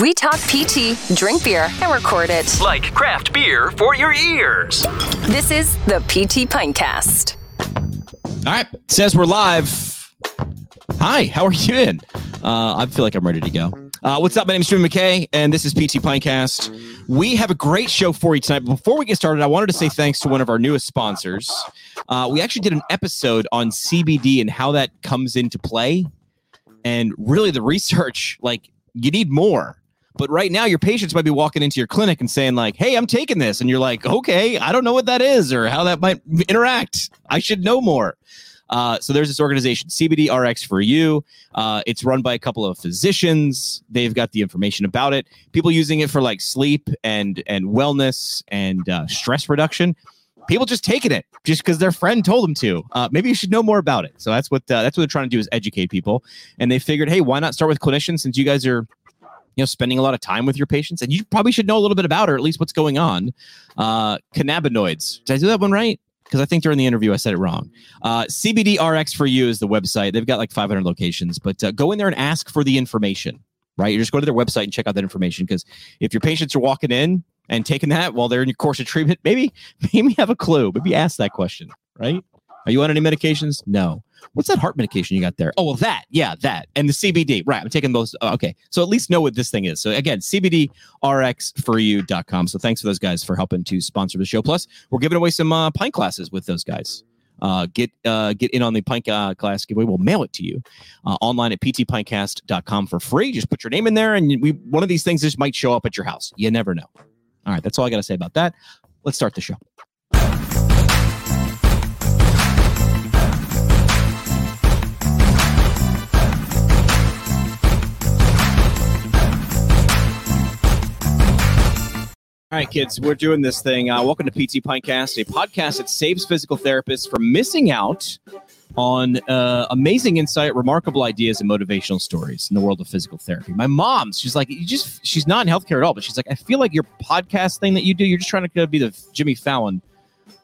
We talk PT, drink beer, and record it. Like craft beer for your ears. This is the PT Pintcast. All right, says we're live. Hi, how are you doing? Uh, I feel like I'm ready to go. Uh, what's up? My name is Jimmy McKay, and this is PT Pintcast. We have a great show for you tonight. But before we get started, I wanted to say thanks to one of our newest sponsors. Uh, we actually did an episode on CBD and how that comes into play, and really the research. Like, you need more. But right now, your patients might be walking into your clinic and saying, like, hey, I'm taking this. And you're like, okay, I don't know what that is or how that might interact. I should know more. Uh, so there's this organization, CBD RX for you. Uh, it's run by a couple of physicians. They've got the information about it. People using it for like sleep and and wellness and uh, stress reduction. People just taking it just because their friend told them to. Uh, maybe you should know more about it. So that's what uh, that's what they're trying to do is educate people. And they figured, hey, why not start with clinicians since you guys are you know spending a lot of time with your patients and you probably should know a little bit about or at least what's going on. Uh cannabinoids. Did i do that one right? Because i think during the interview i said it wrong. Uh cbdrx for you is the website. They've got like 500 locations but uh, go in there and ask for the information right? You just go to their website and check out that information because if your patients are walking in and taking that while they're in your course of treatment maybe maybe have a clue. Maybe ask that question right? Are you on any medications? No What's that heart medication you got there? Oh, well, that. Yeah, that. And the CBD. Right. I'm taking those. Uh, okay. So at least know what this thing is. So again, CBDRXforyou.com. So thanks for those guys for helping to sponsor the show. Plus, we're giving away some uh, pint classes with those guys. Uh, get uh, get in on the pint uh, class giveaway. We'll mail it to you uh, online at ptpintcast.com for free. Just put your name in there, and we one of these things just might show up at your house. You never know. All right, that's all I got to say about that. Let's start the show. All right, kids, we're doing this thing. Uh, welcome to PT Pintcast, a podcast that saves physical therapists from missing out on uh, amazing insight, remarkable ideas, and motivational stories in the world of physical therapy. My mom, she's like, you just, she's not in healthcare at all, but she's like, I feel like your podcast thing that you do, you're just trying to be the Jimmy Fallon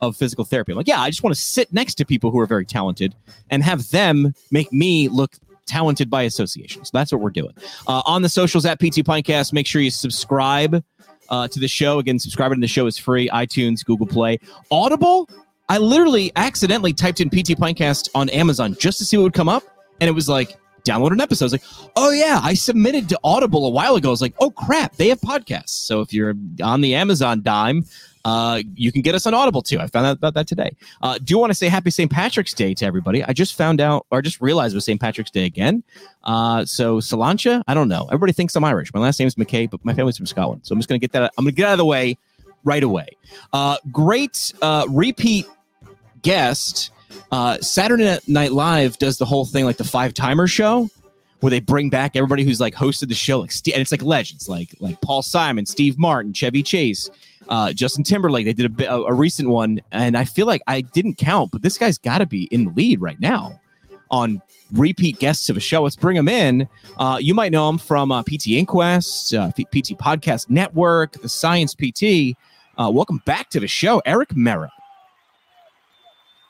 of physical therapy. I'm like, yeah, I just want to sit next to people who are very talented and have them make me look talented by association. So that's what we're doing. Uh, on the socials at PT Pintcast, make sure you subscribe uh, to the show. Again, subscribing to the show is free. iTunes, Google Play, Audible. I literally accidentally typed in PT Pintcast on Amazon just to see what would come up, and it was like download an episode. I was like, oh yeah, I submitted to Audible a while ago. I was like, oh crap, they have podcasts. So if you're on the Amazon dime, uh, you can get us on Audible too. I found out about that today. Uh, do you want to say Happy St. Patrick's Day to everybody. I just found out, or just realized it was St. Patrick's Day again. Uh, so Salancha, I don't know. Everybody thinks I'm Irish. My last name is McKay, but my family's from Scotland. So I'm just gonna get that. I'm gonna get out of the way right away. Uh, great uh, repeat guest. Uh, Saturday Night Live does the whole thing like the five timer show where they bring back everybody who's like hosted the show, like and it's like legends, like like Paul Simon, Steve Martin, Chevy Chase, uh, Justin Timberlake. They did a, a, recent one, and I feel like I didn't count, but this guy's got to be in the lead right now on repeat guests of a show. Let's bring him in. Uh, you might know him from uh, PT Inquest, uh, PT Podcast Network, the Science PT. Uh, welcome back to the show, Erik Meira.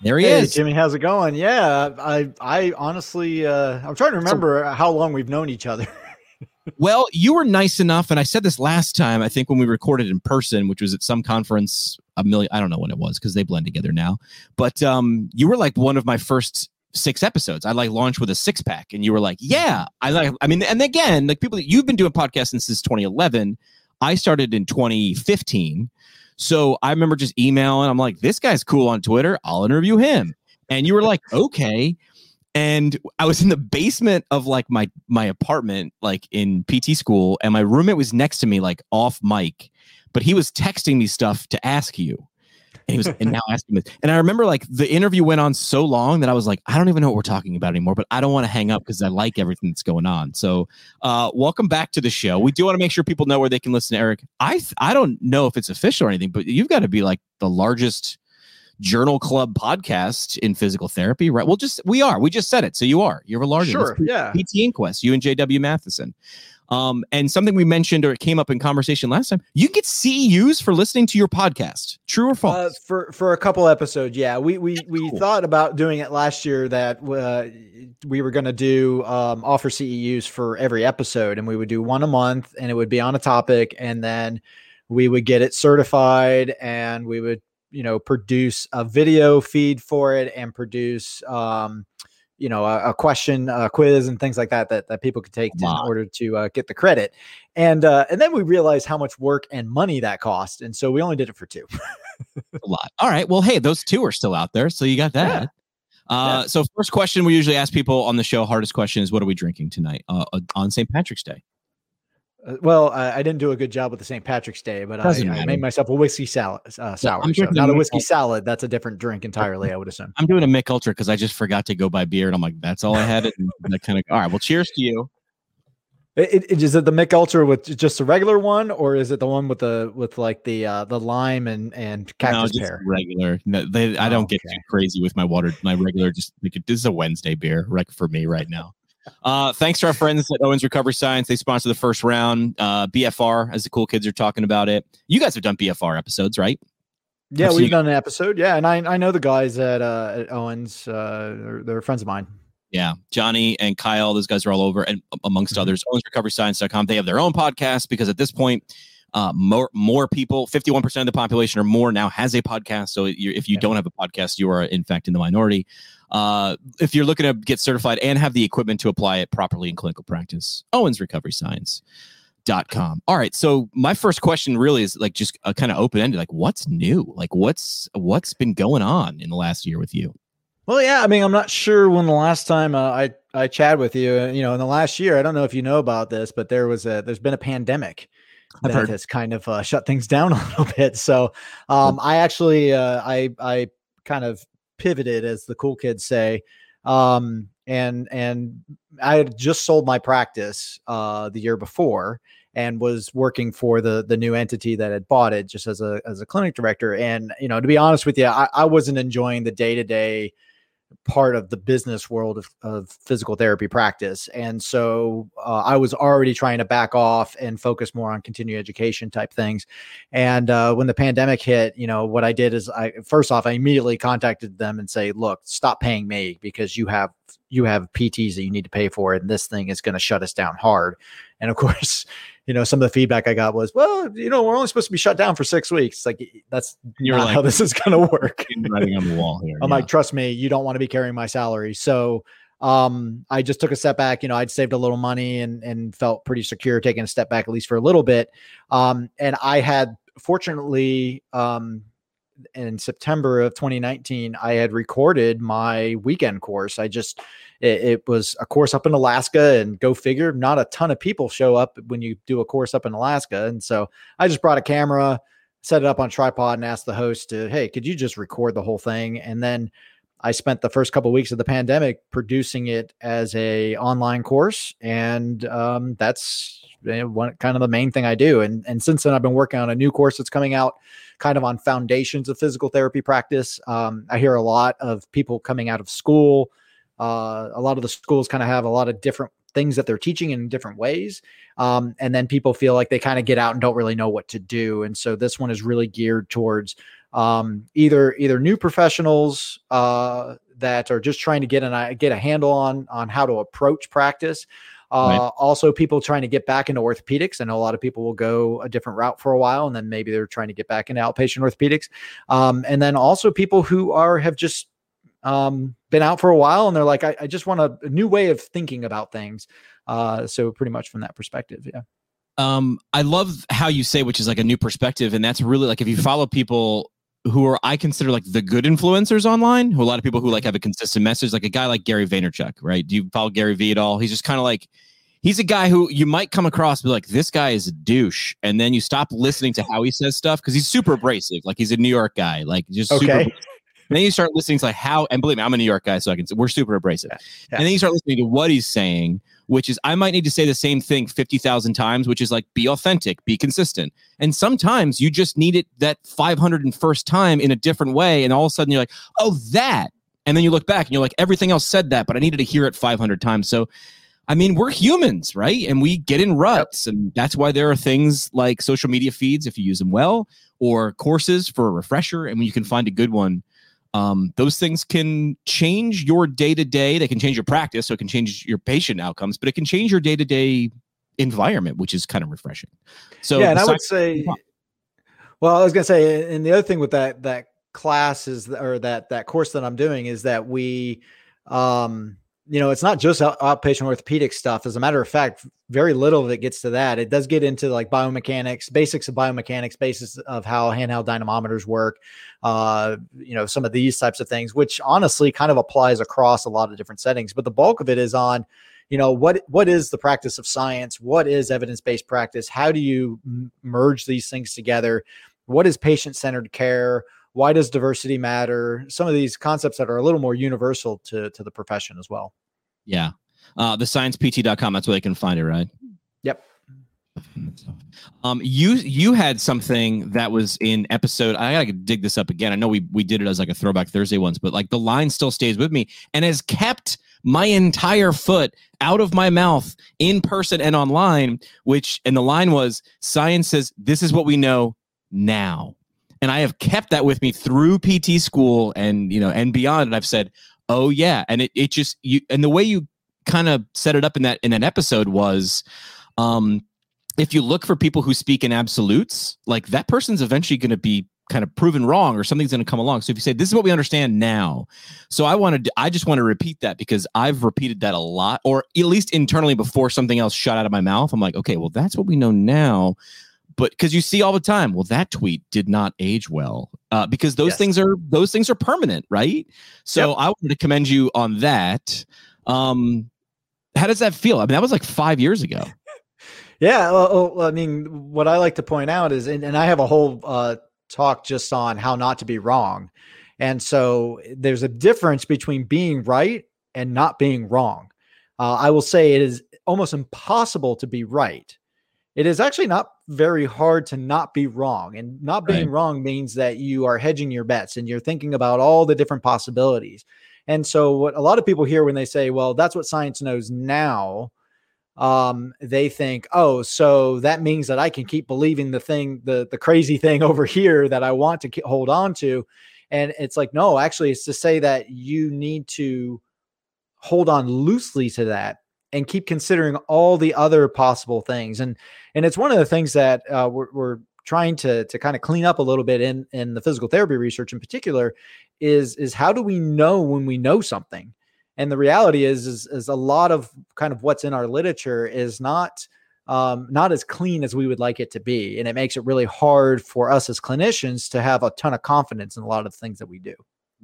There he hey, is. Jimmy, how's it going? Yeah, I I honestly uh, I'm trying to remember so, how long we've known each other. well, you were nice enough, and I said this last time. I think when we recorded in person, which was at some conference, a million. I don't know when it was because they blend together now. But um, you were like one of my first six episodes. I like launched with a six pack, and you were like, "Yeah, I like." I mean, and again, like people, you've been doing podcasts since 2011. I started in 2015. So I remember just emailing. I'm like, this guy's cool on Twitter. I'll interview him. And you were like, okay. And I was in the basement of like my my apartment, like in PT school, and my roommate was next to me, like off mic, but he was texting me stuff to ask you. And he was and now asking this. And I remember like the interview went on so long that I was like, I don't even know what we're talking about anymore, but I don't want to hang up because I like everything that's going on. So uh welcome back to the show. We do want to make sure people know where they can listen to Erik. I th- I don't know if it's official or anything, but you've got to be like the largest journal club podcast in physical therapy, right? Well, just we are. We just said it. So you are. You're the largest. Sure. yeah. PT Inquest, you and JW Matheson. Um, and something we mentioned or it came up in conversation last time, you get CEUs for listening to your podcast. True or false? Uh, for for a couple episodes, yeah. We we we Cool. thought about doing it last year that uh, we were going to do um, offer CEUs for every episode, and we would do one a month, and it would be on a topic, and then we would get it certified, and we would you know produce a video feed for it, and produce um, you know a, a question, a quiz, and things like that that that people could take to, in order to uh, get the credit, and uh, and then we realized how much work and money that cost, and so we only did it for two. a lot. All right. Well, hey, those two are still out there, so you got that. Uh, So, first question we usually ask people on the show, hardest question is, what are we drinking tonight uh, uh, on St. Patrick's Day? Uh, well, I, I didn't do a good job with the St. Patrick's Day, but I, I made myself a whiskey salad, uh, sour. I'm so not a whiskey salad. That's a different drink entirely, I would assume. I'm doing a Mich Ultra because I just forgot to go buy beer, and I'm like, that's all I had. And that kind of. All right. Well, cheers to you. It, it, is it the Mich Ultra with just a regular one, or is it the one with the with like the uh, the lime and and no, cactus just pear? regular. No, they, I don't get Okay. too crazy with my water. My regular, just like, this is a Wednesday beer, right for me right now. Uh, thanks to our friends at Owens Recovery Science. They sponsor the first round. Uh, BFR, as the cool kids are talking about it. You guys have done BFR episodes, right? Yeah, I've we've done an episode. Yeah, and I I know the guys at uh, at Owens. Uh, they're, they're friends of mine. Yeah, Johnny and Kyle, those guys are all over, and amongst Mhm. others, owensrecoveryscience.com. They have their own podcast because at this point, uh, more more people, fifty one percent of the population or more now has a podcast. So you if you don't have a podcast, you are in fact in the minority. Uh, if you're looking to get certified and have the equipment to apply it properly in clinical practice, Owens Recovery Science. Dot com. All right. So my first question really is like just a kind of open ended. Like, what's new? Like, what's what's been going on in the last year with you? Well, yeah. I mean, I'm not sure when the last time uh, I I chat with you. uh, You know, in the last year, I don't know if you know about this, but there was a there's been a pandemic I've that heard. has kind of uh, shut things down a little bit. So, um, I actually uh, I I kind of pivoted, as the cool kids say, um, and and I had just sold my practice uh, the year before and was working for the the new entity that had bought it just as a as a clinic director and you know to be honest with you i, I wasn't enjoying the day-to-day part of the business world of, of physical therapy practice. And so uh, i was already trying to back off and focus more on continuing education type things. And uh, when the pandemic hit you know what i did is i first off i immediately contacted them and say look stop paying me because you have you have pts that you need to pay for and this thing is going to shut us down hard and of course you know some of the feedback i got was well you know we're only supposed to be shut down for six weeks like that's You're not like- how this is going to work Writing on the wall here. I'm yeah. like, trust me, you don't want to be carrying my salary. So um, I just took a step back. You know, I'd saved a little money and and felt pretty secure taking a step back at least for a little bit. Um, and I had fortunately um, in September of 2019, I had recorded my weekend course. I just it, it was a course up in Alaska, and go figure, not a ton of people show up when you do a course up in Alaska. And so I just brought a camera, set it up on tripod, and asked the host to, hey, could you just record the whole thing? And then I spent the first couple weeks of the pandemic producing it as a online course, and um, that's one kind of the main thing I do. And and since then, I've been working on a new course that's coming out, kind of on foundations of physical therapy practice. Um, I hear a lot of people coming out of school. Uh, a lot of the schools kind of have a lot of different things that they're teaching in different ways. Um, and then people feel like they kind of get out and don't really know what to do. And so this one is really geared towards um, either either new professionals uh, that are just trying to get an get a handle on on how to approach practice. Uh, Right. Also, people trying to get back into orthopedics. I know a lot of people will go a different route for a while, and then maybe they're trying to get back into outpatient orthopedics. Um, and then also people who are have just um, been out for a while, and they're like, I, I just want a, a new way of thinking about things. Uh, so pretty much from that perspective, yeah. um i love how you say which is like a new perspective and that's really like if you follow people who are i consider like the good influencers online who a lot of people who like have a consistent message like a guy like gary vaynerchuk right do you follow gary vee at all he's just kind of like he's a guy who you might come across be like this guy is a douche and then you stop listening to how he says stuff because he's super abrasive like he's a new york guy like just super Okay. abrasive. And then you start listening to like how and believe me i'm a new york guy so i can we're super abrasive Yeah. and then you start listening to what he's saying which is I might need to say the same thing 50,000 times, which is like be authentic, be consistent. And sometimes you just need it that 501st time in a different way. And all of a sudden you're like, oh, that. And then you look back and you're like, everything else said that, but I needed to hear it 500 times. So I mean, we're humans, right? And we get in ruts. And that's why there are things like social media feeds, if you use them well, or courses for a refresher. And when you can find a good one, um, those things can change your day to day. They can change your practice, so it can change your patient outcomes, but it can change your day to day environment, which is kind of refreshing. So yeah, and I would say, well, I was gonna say, and the other thing with that that class is, or that that course that I'm doing is that we, um, you know, it's not just outpatient orthopedic stuff. As a matter of fact, very little of it gets to that. It does get into like biomechanics, basics of biomechanics, basis of how handheld dynamometers work, uh, you know, some of these types of things, which honestly kind of applies across a lot of different settings. But the bulk of it is on, you know, what what is the practice of science? What is evidence based practice? How do you m- merge these things together? What is patient centered care? Why does diversity matter? Some of these concepts that are a little more universal to to the profession as well. Yeah. Uh the sciencept.com that's where they can find it right? Yep. Um you you had something that was in episode i gotta dig this up again. I know we we did it as like a throwback thursday once but like the line still stays with me and has kept my entire foot out of my mouth in person and online which and the line was science says this is what we know now and I have kept that with me through PT school and you know and beyond. And I've said, oh yeah, and it it just you and the way you kind of set it up in that in an episode was, um, if you look for people who speak in absolutes, like that person's eventually going to be kind of proven wrong or something's going to come along. So if you say this is what we understand now, so I wanted I just want to repeat that because I've repeated that a lot, or at least internally before something else shot out of my mouth. I'm like, okay, well that's what we know now but because you see all the time well that tweet did not age well uh, because those yes. things are those things are permanent right? So yep. i wanted to commend you on that. Um how does that feel? I mean that was like five years ago. Yeah well, i mean what i like to point out is and, and i have a whole uh, talk just on how not to be wrong. And so there's a difference between being right and not being wrong. Uh, i will say it is almost impossible to be right. It is actually not very hard to not be wrong. And not being right. wrong means that you are hedging your bets and you're thinking about all the different possibilities. And so, what a lot of people hear when they say, well, that's what science knows now, um, they think, oh, so that means that I can keep believing the thing, the, the crazy thing over here that I want to hold on to. And it's like, no, actually, it's to say that you need to hold on loosely to that and keep considering all the other possible things. And and it's one of the things that uh, we're, we're trying to to kind of clean up a little bit in in the physical therapy research in particular is is how do we know when we know something? And the reality is is, is a lot of kind of what's in our literature is not um, not as clean as we would like it to be, and it makes it really hard for us as clinicians to have a ton of confidence in a lot of things that we do.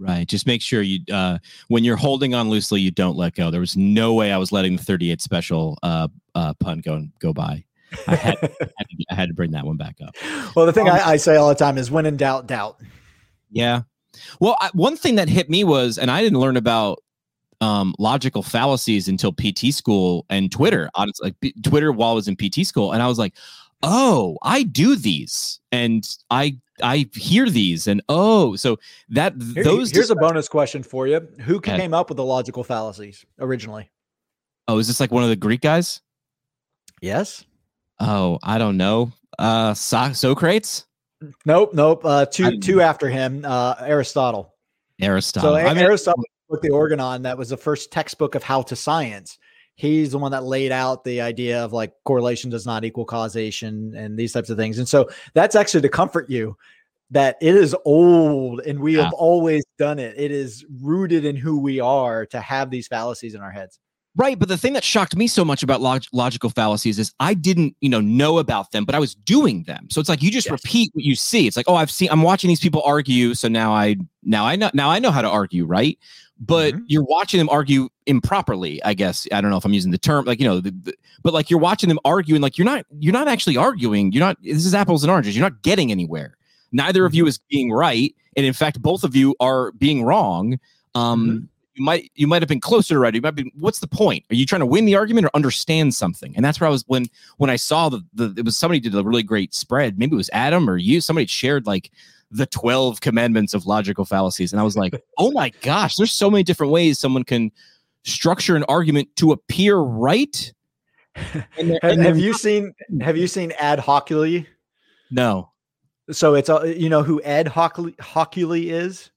Right. Just make sure you, uh, when you're holding on loosely, you don't let go. There was no way I was letting the 38 special uh, uh, pun go go by. I had, I, had to, I had, to, bring that one back up. Well, the thing um, I, I, say all the time is when in doubt, doubt. Yeah. Well, I, one thing that hit me was, and I didn't learn about um, logical fallacies until PT school and Twitter. Honestly, like Twitter while I was in PT school, and I was like, oh, I do these, and I I hear these and oh, so that Here, those. Here's a bonus question for you: Who came up with the logical fallacies originally? Oh, is this like one of the Greek guys? Yes. Oh, I don't know. Uh, so- Socrates. Nope, nope. Uh, two two after him, uh, Aristotle. Aristotle. So I mean, Aristotle wrote the Organon. That was the first textbook of how to science he's the one that laid out the idea of like correlation does not equal causation and these types of things. And so that's actually to comfort you that it is old and we yeah. have always done it. It is rooted in who we are to have these fallacies in our heads. Right, but the thing that shocked me so much about log- logical fallacies is I didn't, you know, know about them, but I was doing them. So it's like you just yes. repeat what you see. It's like, oh, I've seen, I'm watching these people argue, so now I, now I know, now I know how to argue, right? but mm-hmm. you're watching them argue improperly i guess i don't know if i'm using the term like you know the, the, but like you're watching them arguing like you're not you're not actually arguing you're not this is apples and oranges you're not getting anywhere neither of you mm-hmm. is being right and in fact both of you are being wrong um mm-hmm. You might you might have been closer to right you might be what's the point are you trying to win the argument or understand something and that's where i was when when i saw the, the it was somebody did a really great spread maybe it was adam or you somebody shared like the 12 commandments of logical fallacies. And I was like, oh my gosh, there's so many different ways someone can structure an argument to appear right. And, and have you seen Have you seen Ed Hochuli? No. So it's you know who Ed Hochuli, Hochuli is.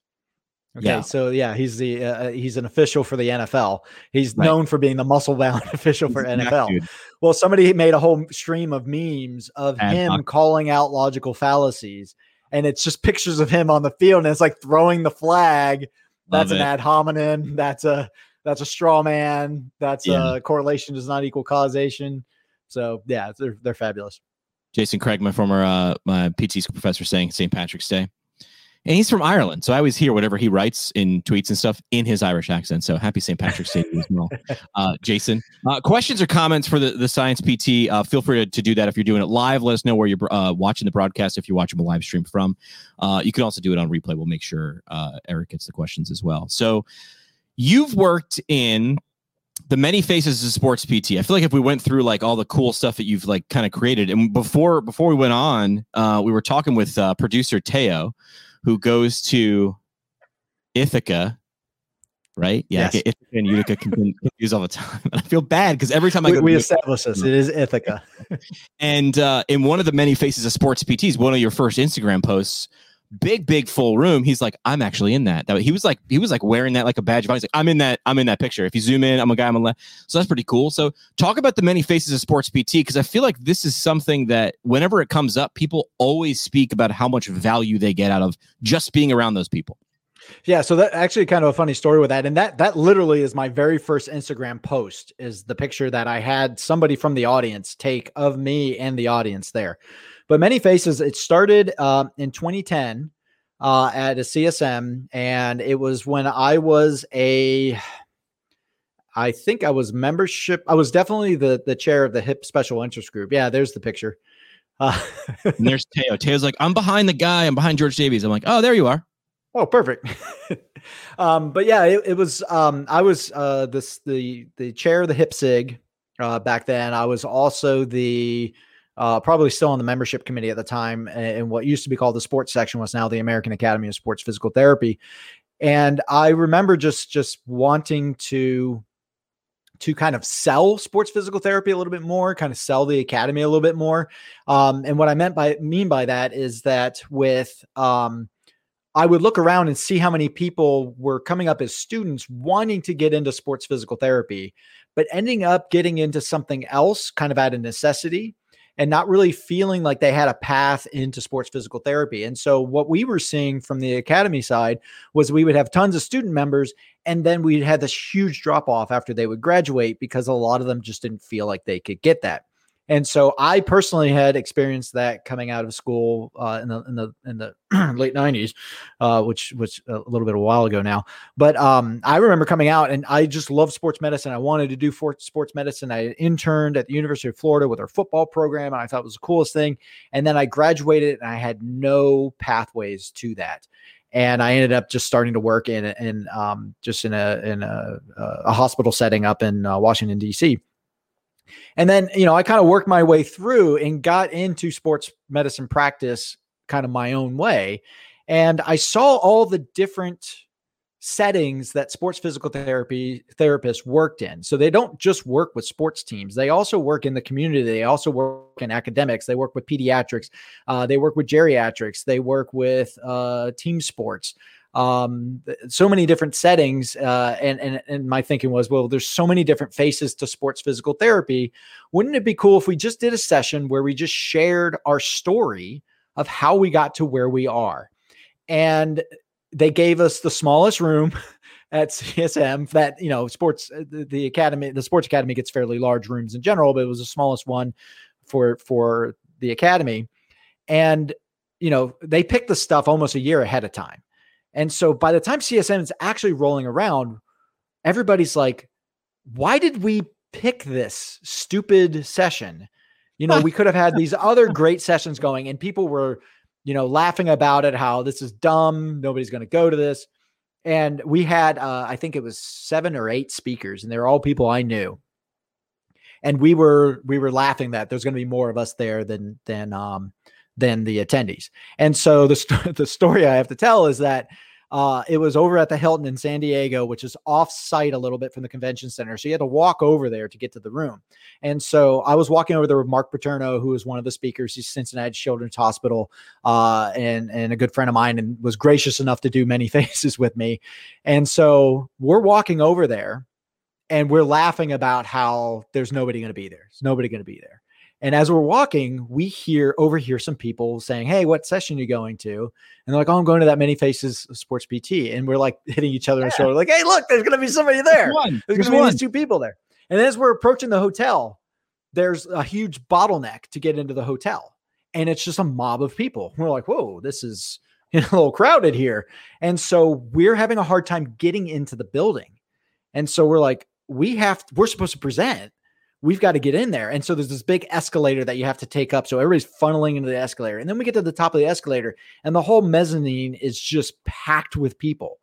Okay, Yeah. so yeah, he's the uh, he's an official for the NFL. He's Right. known for being the muscle bound official for He's NFL. Well, somebody made a whole stream of memes of Ad him calling out logical fallacies, and it's just pictures of him on the field, and it's like throwing the flag. That's Love an it. ad hominem. That's a that's a straw man. That's Yeah. a correlation does not equal causation. So yeah, they're they're fabulous. Jason Craig, my former uh, my PT school professor, saying St. Patrick's Day, and he's from Ireland, so I always hear whatever he writes in tweets and stuff in his Irish accent. So happy St. Patrick's Day as well, uh, Jason. Uh, questions or comments for the the Science PT? Uh, feel free to, to do that if you're doing it live. Let us know where you're uh, watching the broadcast if you're watching a live stream from. Uh, you can also do it on replay. We'll make sure uh, Erik gets the questions as well. So you've worked in the many faces of sports PT. I feel like if we went through like all the cool stuff that you've like kind of created, and before before we went on, uh, we were talking with uh, producer Teo, who goes to Ithaca, right? Yeah, Yes. Ithaca and Utica confuse all the time. And I feel bad because every time I We, go, we to established this. It is Ithaca. and uh, in one of the many faces of sports PTs, one of your first Instagram posts, big, big full room. He's like, I'm actually in that. He was like, he was like wearing that like a badge of honor. He's like, I'm in that. I'm in that picture. If you zoom in, I'm a guy on the left. So that's pretty cool. So talk about the many faces of sports PT because I feel like this is something that whenever it comes up, people always speak about how much value they get out of just being around those people. Yeah, so that actually kind of a funny story with that, and that that literally is my very first Instagram post. Is the picture that I had somebody from the audience take of me and the audience there. But many faces. It started um, in 2010 uh, at a CSM, and it was when I was a. I think I was membership. I was definitely the the chair of the hip special interest group. Yeah, there's the picture. Uh, And there's Teo. Teo's like, I'm behind the guy. I'm behind George Davies. I'm like, oh, there you are. Oh, perfect. um, but yeah, it, it was. Um, I was uh, this the the chair of the Hip Sig uh, back then. I was also the uh, probably still on the membership committee at the time, and, what used to be called the sports section was now the American Academy of Sports Physical Therapy. And I remember just just wanting to to kind of sell sports physical therapy a little bit more, kind of sell the academy a little bit more. Um, and what I meant by mean by that is that with um, I would look around and see how many people were coming up as students wanting to get into sports physical therapy, but ending up getting into something else kind of out of necessity and not really feeling like they had a path into sports physical therapy. And so, what we were seeing from the academy side was we would have tons of student members, and then we'd had this huge drop off after they would graduate because a lot of them just didn't feel like they could get that. And so I personally had experienced that coming out of school uh, in the in the in the late '90s, uh, which was a little bit a while ago now. But um, I remember coming out, and I just loved sports medicine. I wanted to do for sports medicine. I interned at the University of Florida with our football program, and I thought it was the coolest thing. And then I graduated, and I had no pathways to that. And I ended up just starting to work in in um, just in a in a, a hospital setting up in uh, Washington D.C. And then, you know, I kind of worked my way through and got into sports medicine practice kind of my own way. And I saw all the different settings that sports physical therapy therapists worked in. So they don't just work with sports teams, they also work in the community. They also work in academics, they work with pediatrics, uh, they work with geriatrics, they work with uh, team sports um so many different settings uh and and and my thinking was well there's so many different faces to sports physical therapy. Wouldn't it be cool if we just did a session where we just shared our story of how we got to where we are? And they gave us the smallest room at CSM that you know sports uh, the, the academy the sports academy gets fairly large rooms in general but it was the smallest one for for the academy. And you know they picked the stuff almost a year ahead of time and so by the time CSM is actually rolling around, everybody's like, why did we pick this stupid session? You know, we could have had these other great sessions going, and people were, you know, laughing about it, how this is dumb. Nobody's going to go to this. And we had, uh, I think it was seven or eight speakers, and they're all people I knew. And we were we were laughing that there's going to be more of us there than than um than the attendees. And so the st- the story I have to tell is that uh, it was over at the Hilton in San Diego, which is off site a little bit from the convention center. So you had to walk over there to get to the room. And so I was walking over there with Mark Paterno, who was one of the speakers. He's Cincinnati Children's Hospital, uh, and and a good friend of mine, and was gracious enough to do many faces with me. And so we're walking over there, and we're laughing about how there's nobody going to be there. There's nobody going to be there. And as we're walking, we hear overhear some people saying, Hey, what session are you going to? And they're like, Oh, I'm going to that many faces of sports PT. And we're like hitting each other yeah. in the shoulder, like, Hey, look, there's gonna be somebody there. There's, there's gonna one. be these two people there. And as we're approaching the hotel, there's a huge bottleneck to get into the hotel. And it's just a mob of people. We're like, whoa, this is a little crowded here. And so we're having a hard time getting into the building. And so we're like, we have, we're supposed to present we've got to get in there. And so there's this big escalator that you have to take up. So everybody's funneling into the escalator. And then we get to the top of the escalator, and the whole mezzanine is just packed with people.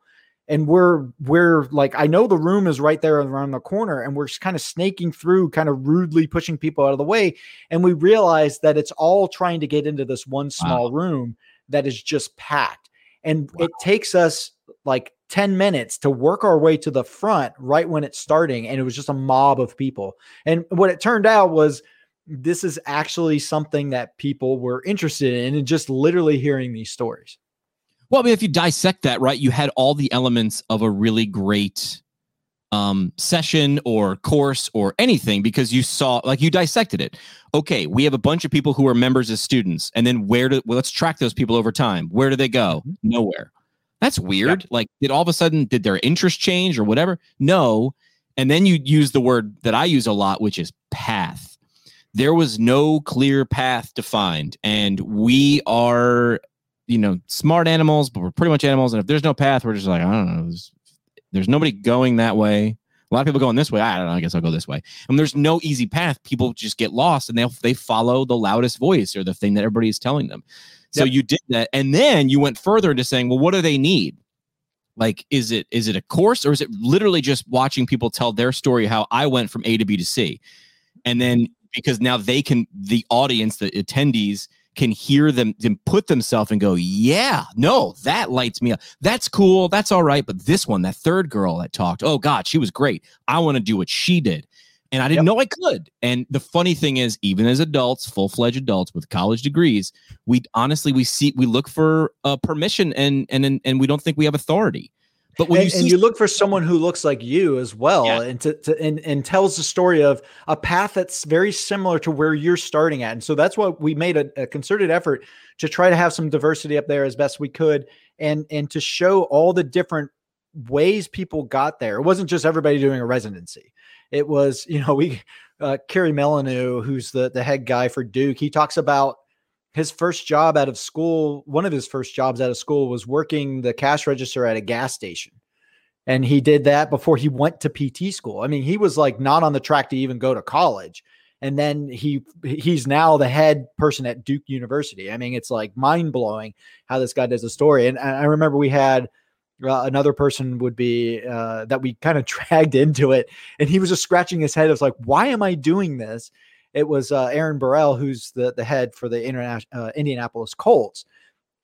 And we're we're like, I know the room is right there around the corner, and we're kind of snaking through, kind of rudely pushing people out of the way. And we realize that it's all trying to get into this one small wow. room that is just packed. And wow. it takes us like 10 minutes to work our way to the front right when it's starting. And it was just a mob of people. And what it turned out was this is actually something that people were interested in and just literally hearing these stories. Well, I mean, if you dissect that, right, you had all the elements of a really great um, session or course or anything because you saw, like, you dissected it. Okay, we have a bunch of people who are members as students, and then where do well, let's track those people over time? Where do they go? Mm-hmm. Nowhere. That's weird. Yeah. Like, did all of a sudden did their interest change or whatever? No. And then you use the word that I use a lot, which is path. There was no clear path defined, and we are, you know, smart animals, but we're pretty much animals. And if there's no path, we're just like, I don't know. There's, there's nobody going that way. A lot of people going this way. I don't know. I guess I'll go this way. And there's no easy path. People just get lost and they they follow the loudest voice or the thing that everybody is telling them. So yep. you did that, and then you went further into saying, well, what do they need? Like, is it is it a course or is it literally just watching people tell their story how I went from A to B to C, and then because now they can the audience the attendees can hear them them put themselves and go, yeah, no, that lights me up. That's cool. That's all right. But this one, that third girl that talked, oh God, she was great. I want to do what she did and I didn't yep. know I could. And the funny thing is, even as adults, full fledged adults with college degrees, we honestly we see we look for uh, permission and and and we don't think we have authority. But when and, you, and you look for someone who looks like you as well, yeah. and to, to and, and tells the story of a path that's very similar to where you're starting at, and so that's what we made a, a concerted effort to try to have some diversity up there as best we could, and and to show all the different ways people got there. It wasn't just everybody doing a residency it was, you know, we uh, Kerry Melanu, who's the the head guy for Duke, he talks about his first job out of school. One of his first jobs out of school was working the cash register at a gas station. And he did that before he went to PT school. I mean, he was like not on the track to even go to college. And then he he's now the head person at Duke University. I mean, it's like mind blowing how this guy does a story. And I remember we had uh, another person would be uh, that we kind of dragged into it, and he was just scratching his head. It was like, why am I doing this? It was uh, Aaron Burrell, who's the the head for the international uh, Indianapolis Colts,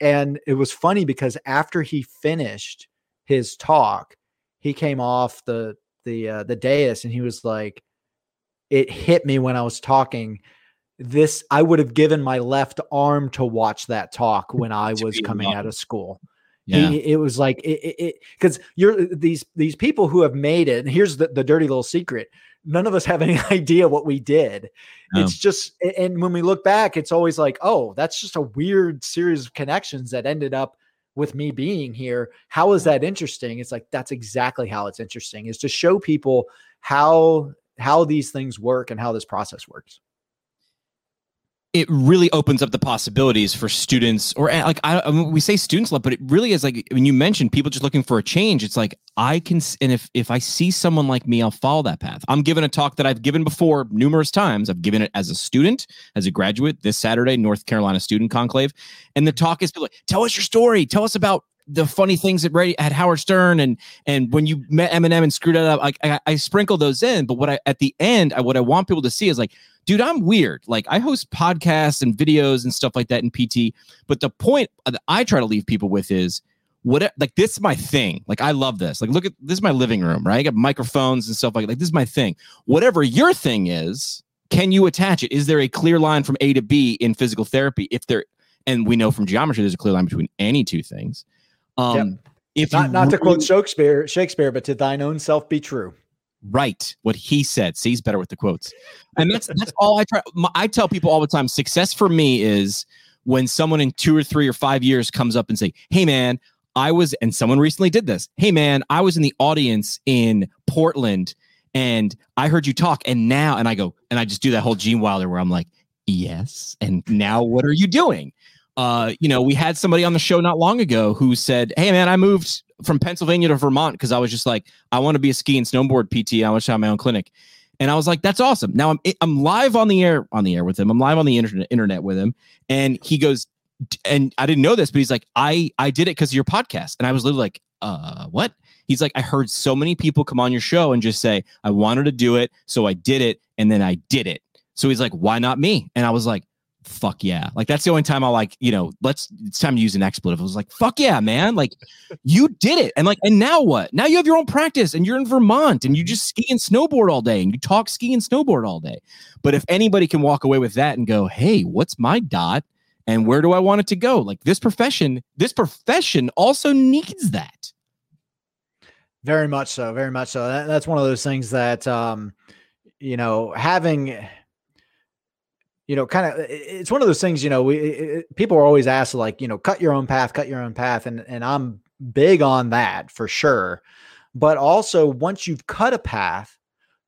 and it was funny because after he finished his talk, he came off the the uh, the dais and he was like, "It hit me when I was talking." This I would have given my left arm to watch that talk when I was coming out of school. Yeah. He, it was like it because you're these these people who have made it. And here's the, the dirty little secret: none of us have any idea what we did. No. It's just, and when we look back, it's always like, oh, that's just a weird series of connections that ended up with me being here. How is that interesting? It's like that's exactly how it's interesting is to show people how how these things work and how this process works it really opens up the possibilities for students or eh, like I, I mean, we say students love but it really is like when you mentioned people just looking for a change it's like i can and if if i see someone like me i'll follow that path. I'm giving a talk that i've given before numerous times. I've given it as a student as a graduate this saturday north carolina student conclave and the talk is like tell us your story. Tell us about the funny things at Ray at Howard Stern and and when you met Eminem and screwed it up, like I, I sprinkle those in. But what I at the end, I, what I want people to see is like dude, I'm weird. Like I host podcasts and videos and stuff like that in PT. But the point that I try to leave people with is what like this is my thing. Like I love this. Like look at this is my living room, right? I got microphones and stuff like like this is my thing. Whatever your thing is, can you attach it? Is there a clear line from A to B in physical therapy? If there, and we know from geometry, there's a clear line between any two things. Um, Yep. If Not, not to quote Shakespeare, Shakespeare, but to thine own self be true. Right what he said. See he's better with the quotes. And that's that's all i try i tell people all the time success for me is when someone in two or three or five years comes up and say hey man i was and someone recently did this hey man i was in the audience in portland and i heard you talk and now and i go and i just do that whole gene wilder where i'm like yes and now what are you doing uh you know we had somebody on the show not long ago who said hey man i moved from pennsylvania to vermont because i was just like i want to be a ski and snowboard pt i want to have my own clinic. And i was like that's awesome. Now i'm i'm live on the air on the air with him. I'm live on the internet internet with him. And he goes and i didn't know this but he's like i i did it because of your podcast. And i was literally like uh what? He's like i heard so many people come on your show and just say i wanted to do it so i did it and then i did it so he's like why not me? And i was like fuck yeah. Like that's the only time i like you know let's it's time to use an expletive. I was like fuck yeah man. Like you did it. And like and now what? Now you have your own practice and you're in vermont and you just ski and snowboard all day and you talk ski and snowboard all day. But if anybody can walk away with that and go hey what's my dot and where do i want it to go? Like this profession this profession also needs that. Very much so. Very much so. That, that's one of those things that, um, you know, having, you know, kind of, it's one of those things, you know, we, it, people are always asked like, you know, cut your own path, cut your own path. And, and I'm big on that for sure. But also once you've cut a path,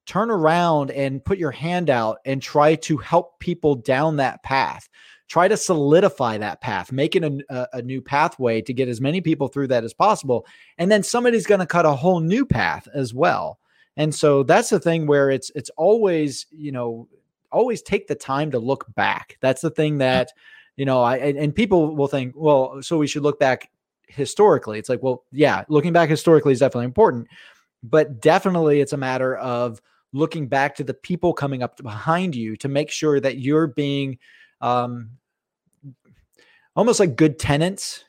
turn around and put your hand out and try to help people down that path. Try to solidify that path, a, a, a new pathway to get as many people through that as possible and then somebody's going to cut a whole new path as well and so that's the thing where it's it's always you know always take the time to look back. That's the thing that you know i and, and people will think well so we should look back historically. It's like well yeah looking back historically is definitely important but definitely it's a matter of looking back to the people coming up behind you to make sure that you're being um almost like good tenants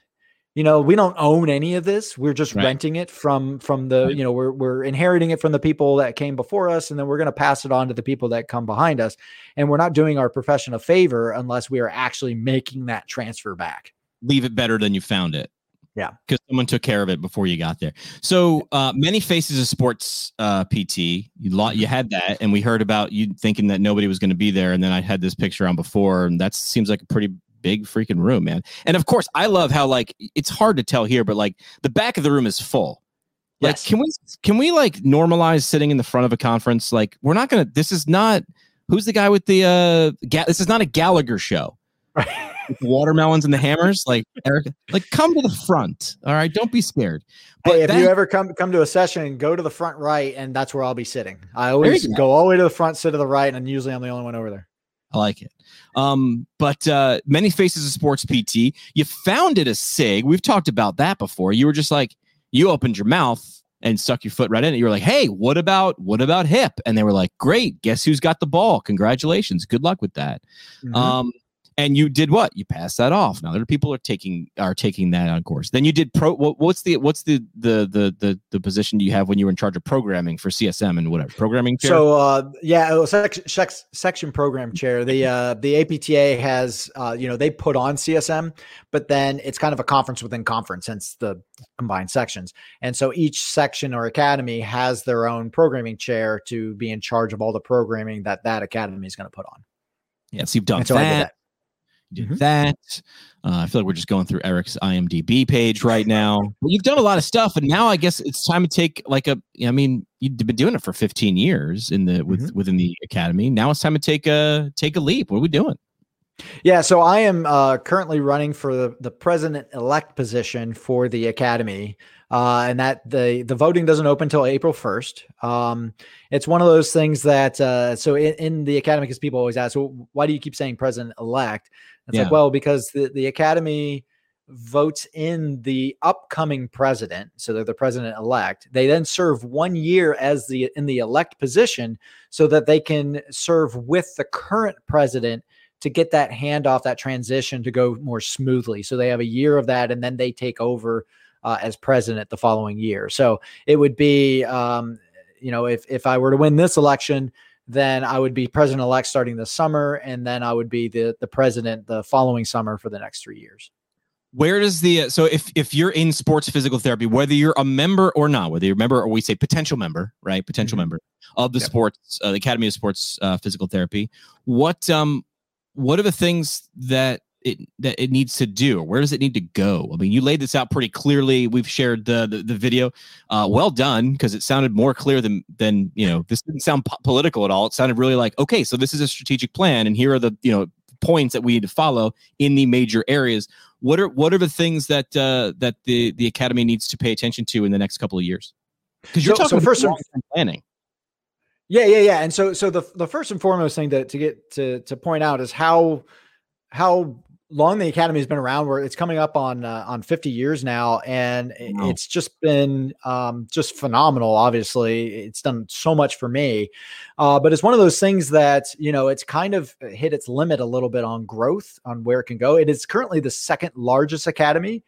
you know we don't own any of this we're just Right. renting it from from the you know we're we're inheriting it from the people that came before us and then we're going to pass it on to the people that come behind us and we're not doing our profession a favor unless we are actually making that transfer back leave it better than you found it. Yeah. Because someone took care of it before you got there. So uh, many faces of sports uh, PT. You lo- you had that, and we heard about you thinking that nobody was going to be there, and then I had this picture on before, and that seems like a pretty big freaking room, man. And of course, I love how like it's hard to tell here, but like the back of the room is full. Like, Yes. can we can we like normalize sitting in the front of a conference? Like, we're not gonna. This is not. Who's the guy with the uh? Ga- this is not a Gallagher show the watermelons and the hammers. Like Erik, like come to the front. All right, don't be scared. But hey, if that- you ever come come to a session, go to the front right, and that's where I'll be sitting. I always you go all the way to the front, sit to the right, and usually I'm the only one over there. I like it. Um, but uh, many faces of sports PT. You founded a SIG. We've talked about that before. You were just like you opened your mouth and stuck your foot right in it. You were like, "Hey, what about what about hip?" And they were like, "Great, guess who's got the ball? Congratulations, good luck with that." Mhm. Um, and you did what? You passed that off. Now other people are taking are taking that on course. Then you did pro. What, what's the what's the, the the the the position you have when you were in charge of programming for CSM and whatever programming? chair? So uh, yeah, it was section, section program chair. The uh, the APTA has uh, you know they put on CSM, but then it's kind of a conference within conference, hence the combined sections. And so each section or academy has their own programming chair to be in charge of all the programming that that academy is going to put on. yes, you've done And so that. That. You did Mhm. that. Uh, I feel like we're just going through Erik's IMDb page right now. But you've done a lot of stuff, and now I guess it's time to take like a. I mean, you've been doing it for 15 years in the with Mm-hmm. within the academy. Now it's time to take a take a leap. What are we doing? Yeah, so I am uh, currently running for the, the president elect position for the academy, uh, and that the the voting doesn't open until April first. Um, it's one of those things that uh, so in, in the academy, because people always ask, well, why do you keep saying president elect? It's Yeah. like, well, because the the academy votes in the upcoming president, so they're the president elect. They then serve one year as the in the elect position, so that they can serve with the current president to get that handoff, that transition to go more smoothly. So they have a year of that, and then they take over uh, as president the following year. So it would be, um, you know, if if I were to win this election, then I would be president elect starting this summer, and then I would be the the president the following summer for the next three years. Where does the so if if you're in sports physical therapy, whether you're a member or not, whether you're a member or we say potential member, right, potential mm-hmm. member of the yep. sports, uh, the Academy of Sports uh, Physical Therapy, what um what are the things that it that it needs to do? Where does it need to go? I mean, you laid this out pretty clearly. We've shared the the, the video. Uh, well done, because it sounded more clear than than you know. This didn't sound po- political at all. It sounded really like okay, so this is a strategic plan, and here are the you know points that we need to follow in the major areas. What are what are the things that uh, that the the academy needs to pay attention to in the next couple of years? Because you're so, talking so first planning. Yeah, yeah, yeah. And so so the the first and foremost thing to to get to to point out is how how long the academy has been around where it's coming up on uh, on 50 years now and wow. it's just been um, just phenomenal obviously it's done so much for me uh, but it's one of those things that you know it's kind of hit its limit a little bit on growth on where it can go it is currently the second largest academy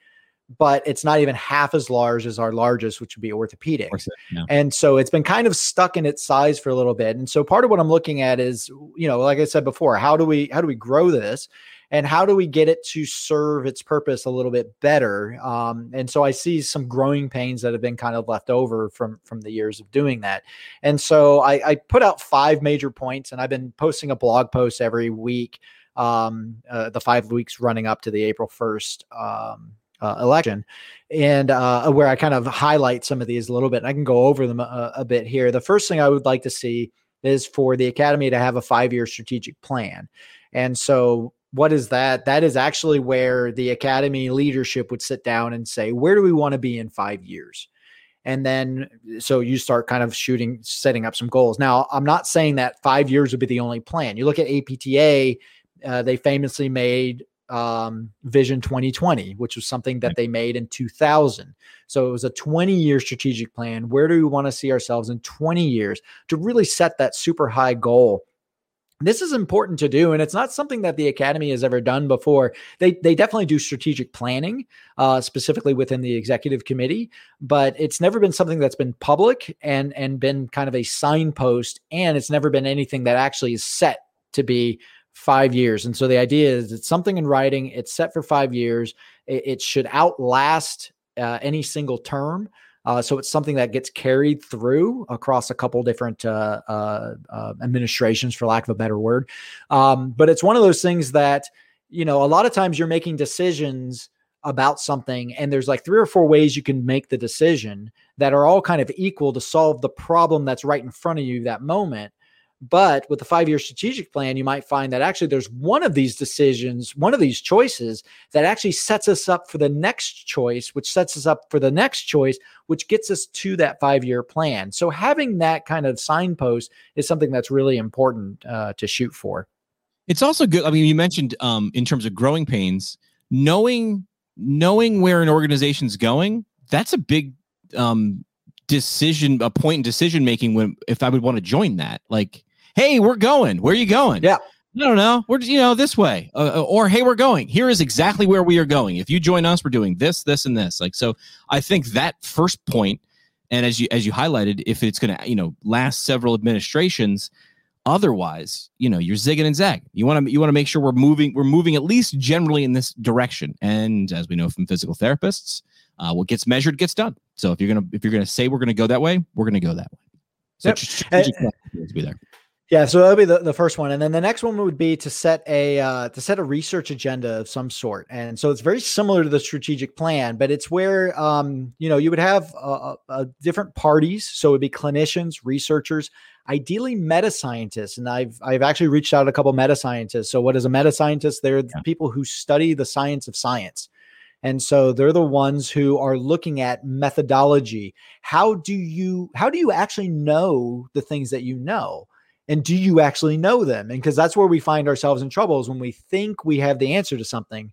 but it's not even half as large as our largest, which would be orthopedics. Yeah. And so it's been kind of stuck in its size for a little bit. And so part of what I'm looking at is, you know, like I said before, how do we how do we grow this? And how do we get it to serve its purpose a little bit better? Um, and so i see some growing pains that have been kind of left over from from the years of doing that. And so i, I put out five major points and i've been posting a blog post every week um, uh, the five weeks running up to the april 1st um, uh, election. And uh, where i kind of highlight some of these a little bit and i can go over them a, a bit here. The first thing i would like to see is for the academy to have a five year strategic plan. And so what is that? That is actually where the academy leadership would sit down and say, where do we want to be in five years? And then, so you start kind of shooting, setting up some goals. Now, I'm not saying that five years would be the only plan. You look at APTA, uh, they famously made um, Vision 2020, which was something that they made in 2000. So it was a 20 year strategic plan. Where do we want to see ourselves in 20 years to really set that super high goal? This is important to do and it's not something that the academy has ever done before. They they definitely do strategic planning uh, specifically within the executive committee but it's never been something that's been public and and been kind of a signpost and it's never been anything that actually is set to be five years. And so the idea is it's something in writing it's set for five years. It, it should outlast uh, any single term uh, so it's something that gets carried through across a couple different uh, uh, uh, administrations, for lack of a better word. Um, but it's one of those things that, you know, a lot of times you're making decisions about something and there's like three or four ways you can make the decision that are all kind of equal to solve the problem that's right in front of you that moment but with the five year strategic plan, you might find that actually there's one of these decisions, one of these choices that actually sets us up for the next choice, which sets us up for the next choice, which gets us to that five year plan. So having that kind of signpost is something that's really important uh, to shoot for. It's also good. I mean, you mentioned um, in terms of growing pains, knowing knowing where an organization's going. That's a big um, decision, a point in decision making when if I would want to join that. Like, hey, we're going. Where are you going? Yeah. I don't know. We're you know this way, uh, uh, or hey, we're going. Here is exactly where we are going. If you join us, we're doing this, this, and this. Like so, I think that first point, and as you as you highlighted, if it's going to you know last several administrations, otherwise, you know, you're zigging and zagging. You want to you want to make sure we're moving we're moving at least generally in this direction. And as we know from physical therapists, uh, what gets measured gets done. So if you're gonna if you're gonna say we're gonna go that way, we're gonna go that way. So yep. to be there. Yeah, so that'll be the, the first one, and then the next one would be to set a uh, to set a research agenda of some sort, and so it's very similar to the strategic plan, but it's where um, you know you would have uh, uh, different parties, so it would be clinicians, researchers, ideally meta scientists, and I've I've actually reached out to a couple meta scientists. So what is a meta scientist? They're yeah. people who study the science of science. And so they're the ones who are looking at methodology. How do you how do you actually know the things that you know? And do you actually know them? And because that's where we find ourselves in trouble is when we think we have the answer to something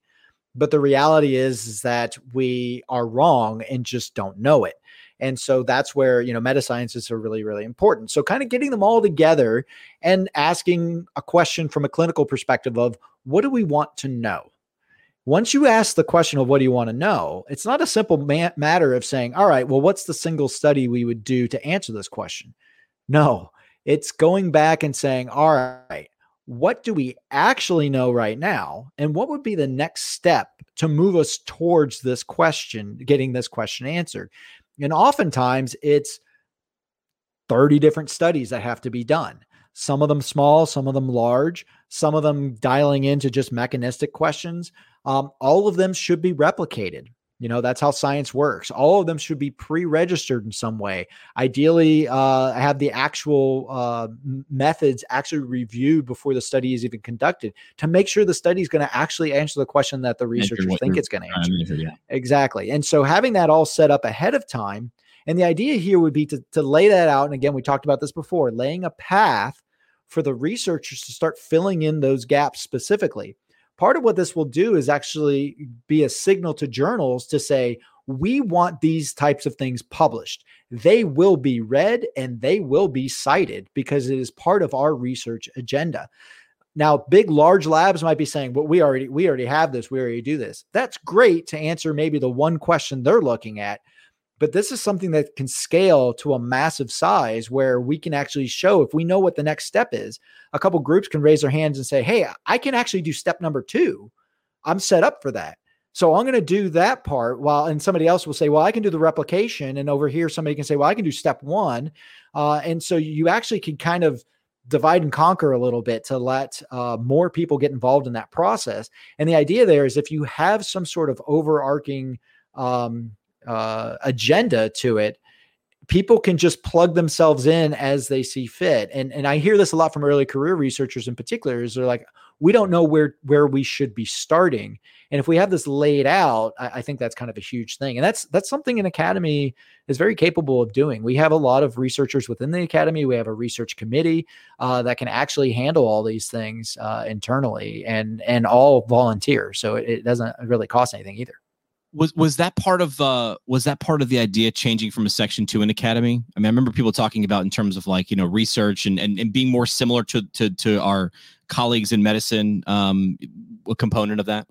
but the reality is, is that we are wrong and just don't know it. And so that's where you know meta sciences are really really important. So kind of getting them all together and asking a question from a clinical perspective of what do we want to know? Once you ask the question of what do you want to know, it's not a simple ma- matter of saying, all right, well, what's the single study we would do to answer this question? No, it's going back and saying, all right, what do we actually know right now? And what would be the next step to move us towards this question, getting this question answered? And oftentimes it's 30 different studies that have to be done. Some of them small, some of them large, some of them dialing into just mechanistic questions. Um, all of them should be replicated. You know, that's how science works. All of them should be pre registered in some way. Ideally, uh, have the actual uh, methods actually reviewed before the study is even conducted to make sure the study is going to actually answer the question that the researchers think it's going to answer. yeah. Exactly. And so having that all set up ahead of time. And the idea here would be to, to lay that out. And again, we talked about this before laying a path for the researchers to start filling in those gaps specifically part of what this will do is actually be a signal to journals to say, we want these types of things published. They will be read and they will be cited because it is part of our research agenda. Now, big large labs might be saying, "Well, we already we already have this. We already do this." That's great to answer maybe the one question they're looking at, but this is something that can scale to a massive size where we can actually show if we know what the next step is. A couple groups can raise their hands and say, Hey, I can actually do step number two. I'm set up for that. So I'm going to do that part while, and somebody else will say, well, I can do the replication. And over here, somebody can say, well, I can do step one. Uh, and so you actually can kind of divide and conquer a little bit to let uh, more people get involved in that process. And the idea there is if you have some sort of overarching um, uh, agenda to it, people can just plug themselves in as they see fit. And and I hear this a lot from early career researchers in particular. Is they're like, we don't know where where we should be starting. And if we have this laid out, I, I, think that's kind of a huge thing. And that's that's something an academy is very capable of doing. We have a lot of researchers within the academy. We have a research committee uh, that can actually handle all these things uh, internally and and all volunteer. So it, it doesn't really cost anything either was was that part of uh was that part of the idea changing from a section to an academy i mean i remember people talking about in terms of like you know research and and, and being more similar to to to our colleagues in medicine um a component of that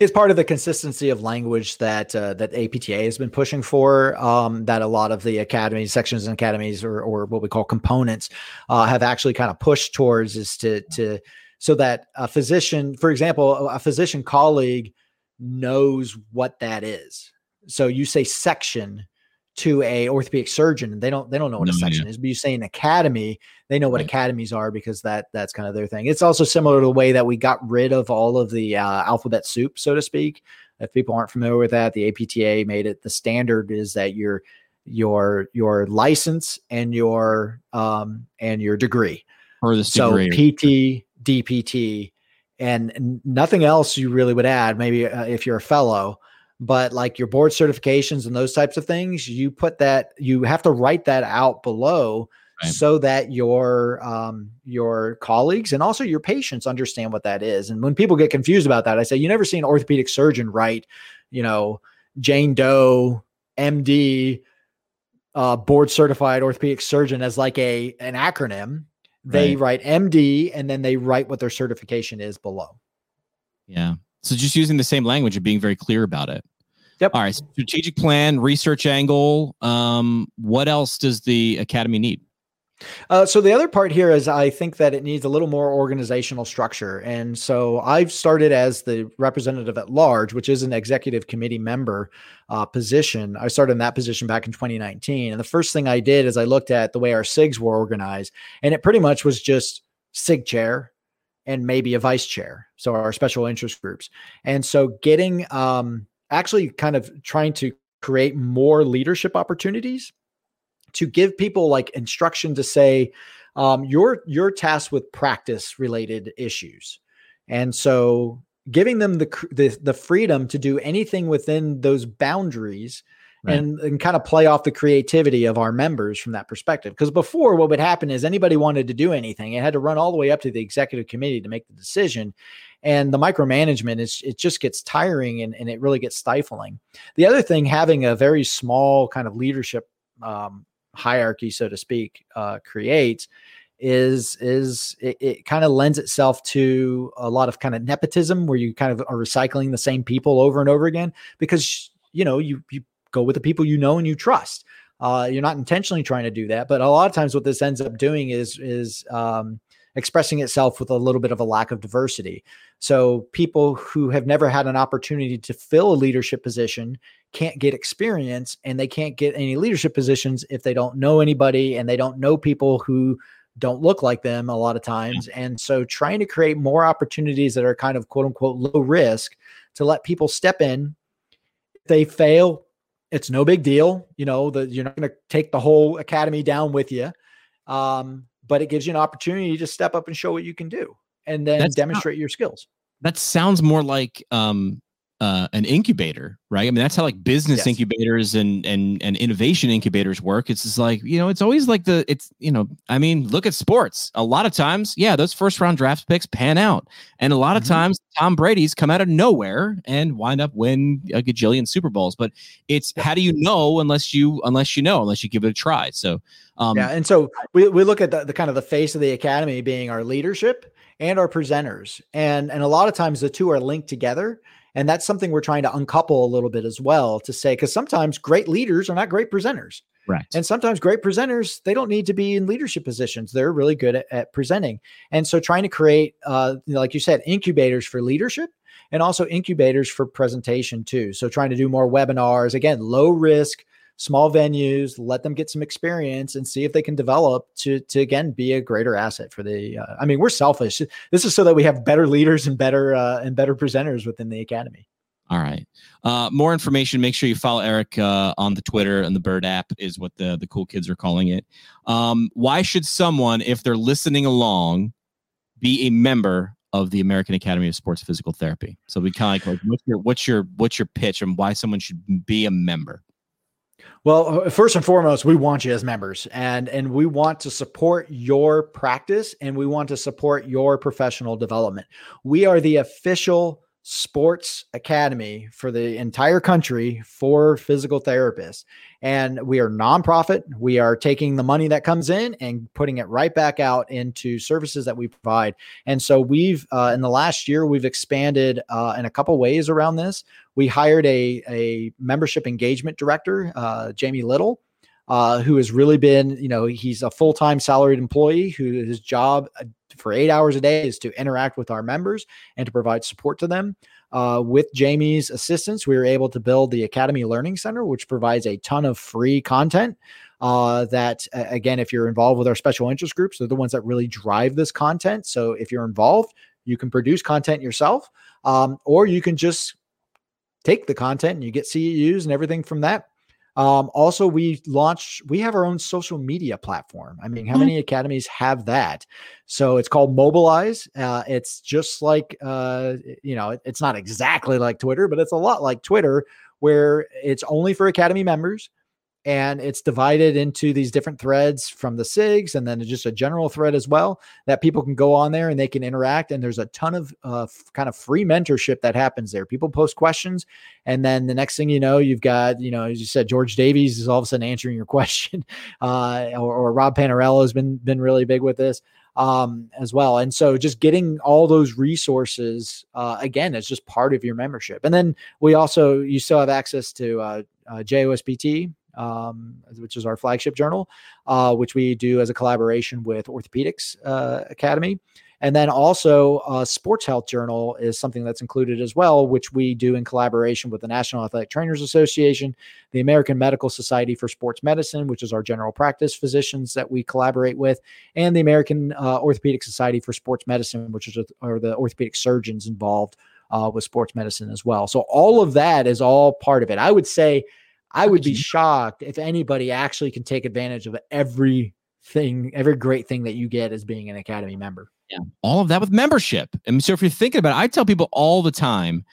it's part of the consistency of language that uh, that APTA has been pushing for. Um, that a lot of the academies, sections and academies, or or what we call components, uh, have actually kind of pushed towards is to to so that a physician, for example, a physician colleague knows what that is. So you say section to a orthopedic surgeon, and they don't they don't know what no, a section yeah. is. But you say an academy, they know what right. academies are because that that's kind of their thing. It's also similar to the way that we got rid of all of the uh, alphabet soup, so to speak. If people aren't familiar with that, the APTA made it the standard is that your your your license and your um and your degree. Or the so PT, DPT, and nothing else you really would add maybe uh, if you're a fellow but like your board certifications and those types of things you put that you have to write that out below right. so that your um, your colleagues and also your patients understand what that is and when people get confused about that i say you never see an orthopedic surgeon write you know jane doe md uh, board certified orthopedic surgeon as like a an acronym they right. write MD and then they write what their certification is below. Yeah. So just using the same language and being very clear about it. Yep. All right. Strategic plan, research angle. Um, what else does the academy need? Uh, so the other part here is I think that it needs a little more organizational structure. And so I've started as the representative at large, which is an executive committee member uh, position. I started in that position back in 2019. And the first thing I did is I looked at the way our SIGs were organized, and it pretty much was just SIG chair and maybe a vice chair. So our special interest groups. And so getting um, actually kind of trying to create more leadership opportunities to give people like instruction to say um, you're you're tasked with practice related issues. And so giving them the, the the freedom to do anything within those boundaries right. and, and kind of play off the creativity of our members from that perspective. Because before what would happen is anybody wanted to do anything it had to run all the way up to the executive committee to make the decision. And the micromanagement is it just gets tiring and, and it really gets stifling. The other thing having a very small kind of leadership um, hierarchy, so to speak, uh, creates is is it, it kind of lends itself to a lot of kind of nepotism where you kind of are recycling the same people over and over again because you know you you go with the people you know and you trust. Uh, you're not intentionally trying to do that, but a lot of times what this ends up doing is is um, expressing itself with a little bit of a lack of diversity. So people who have never had an opportunity to fill a leadership position can't get experience and they can't get any leadership positions if they don't know anybody and they don't know people who don't look like them a lot of times. And so trying to create more opportunities that are kind of quote unquote low risk to let people step in. If they fail, it's no big deal. You know, that you're not going to take the whole academy down with you. Um, but it gives you an opportunity to step up and show what you can do and then That's demonstrate not, your skills. That sounds more like um, uh, an incubator, right? I mean, that's how like business yes. incubators and and and innovation incubators work. It's just like you know, it's always like the it's you know, I mean, look at sports. A lot of times, yeah, those first round draft picks pan out, and a lot of mm-hmm. times Tom Brady's come out of nowhere and wind up win a gajillion Super Bowls. But it's how do you know unless you unless you know unless you give it a try. So um, yeah, and so we we look at the, the kind of the face of the academy being our leadership and our presenters, and and a lot of times the two are linked together and that's something we're trying to uncouple a little bit as well to say, because sometimes great leaders are not great presenters. Right. And sometimes great presenters, they don't need to be in leadership positions. They're really good at, at presenting. And so trying to create, uh, like you said, incubators for leadership and also incubators for presentation too. So trying to do more webinars, again, low risk, small venues, let them get some experience and see if they can develop to to again be a greater asset for the. Uh, I mean, we're selfish. This is so that we have better leaders and better uh, and better presenters within the academy. All right. Uh, more information. Make sure you follow Erik uh, on the Twitter and the Bird app is what the the cool kids are calling it. Um, why should someone, if they're listening along, be a member of the American Academy of Sports Physical Therapy? So we kind of like, what's your what's your what's your pitch and why someone should be a member? Well, uh, first and foremost, we want you as members and and we want to support your practice and we want to support your professional development. We are the official sports academy for the entire country for physical therapists. And we are nonprofit. We are taking the money that comes in and putting it right back out into services that we provide. And so we've, uh, in the last year, we've expanded uh, in a couple ways around this. We hired a, a membership engagement director, uh, Jamie Little. Uh, who has really been, you know, he's a full time salaried employee who his job uh, for eight hours a day is to interact with our members and to provide support to them. Uh, with Jamie's assistance, we were able to build the Academy Learning Center, which provides a ton of free content. Uh, that again, if you're involved with our special interest groups, they're the ones that really drive this content. So if you're involved, you can produce content yourself, um, or you can just take the content and you get CEUs and everything from that. Um, also, we launched, we have our own social media platform. I mean, how mm-hmm. many academies have that? So it's called Mobilize. Uh, it's just like, uh, you know, it, it's not exactly like Twitter, but it's a lot like Twitter, where it's only for academy members and it's divided into these different threads from the SIGs and then just a general thread as well that people can go on there and they can interact. And there's a ton of uh, f- kind of free mentorship that happens there. People post questions, and then the next thing you know, you've got, you know, as you said, George Davies is all of a sudden answering your question, uh, or, or Rob Panariello has been been really big with this um, as well. And so just getting all those resources uh, again is just part of your membership. And then we also you still have access to uh, uh, JOSPT, um, which is our flagship journal, uh, which we do as a collaboration with Orthopedics uh, Academy. And then also, uh, Sports Health Journal is something that's included as well, which we do in collaboration with the National Athletic Trainers Association, the American Medical Society for Sports Medicine, which is our general practice physicians that we collaborate with, and the American uh, Orthopedic Society for Sports Medicine, which is are the orthopedic surgeons involved uh, with sports medicine as well. So all of that is all part of it. I would say I would be shocked if anybody actually can take advantage of everything, every great thing that you get as being an Academy member. Yeah. All of that with membership. And so if you're thinking about it, I tell people all the time,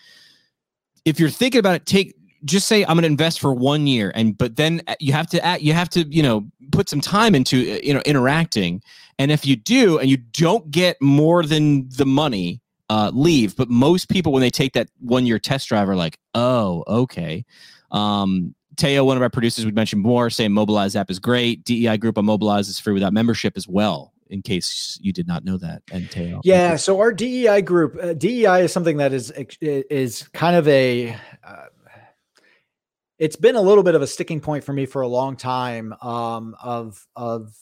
if you're thinking about it, take just say I'm going to invest for one year, and but then uh, you have to you have to you know put some time into uh, you know interacting, and if you do and you don't get more than the money, uh, leave. But most people when they take that one year test drive are like, oh okay, um, Teo, one of our producers, would mention more, saying Mobilize app is great. DEI group on Mobilize is free without membership as well. in case you did not know that. And Teo. Yeah. So our DEI group, uh, DEI is something that is is kind of a. Uh, it's been a little bit of a sticking point for me for a long time. Um, of of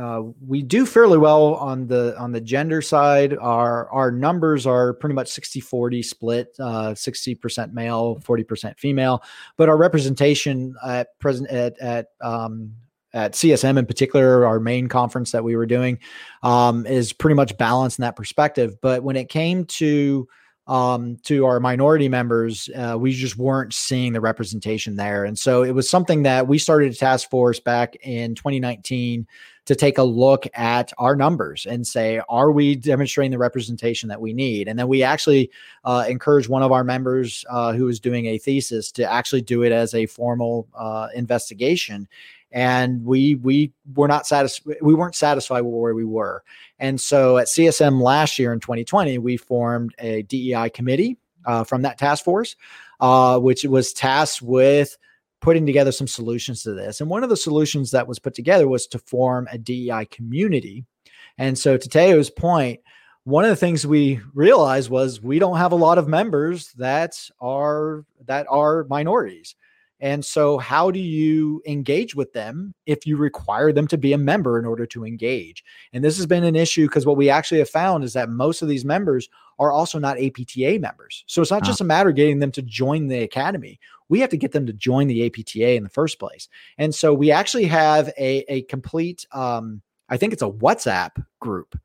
uh, we do fairly well on the on the gender side. Our our numbers are pretty much 60-40 split, uh, 60% male, 40% female. But our representation at present at at um, at CSM in particular, our main conference that we were doing, um, is pretty much balanced in that perspective. But when it came to um, to our minority members, uh, we just weren't seeing the representation there. And so it was something that we started a task force back in 2019 to take a look at our numbers and say, are we demonstrating the representation that we need? And then we actually uh, encouraged one of our members uh, who was doing a thesis to actually do it as a formal uh, investigation and we we were not satisfied we weren't satisfied with where we were. And so at csm last year in 2020 we formed a dei committee uh, from that task force uh, which was tasked with putting together some solutions to this. And one of the solutions that was put together was to form a dei community. And so to teo's point one of the things we realized was we don't have a lot of members that are that are minorities and so, how do you engage with them if you require them to be a member in order to engage? And this has been an issue because what we actually have found is that most of these members are also not APTA members. So, it's not just a matter of getting them to join the academy. We have to get them to join the APTA in the first place. And so, we actually have a, a complete, um, I think it's a WhatsApp group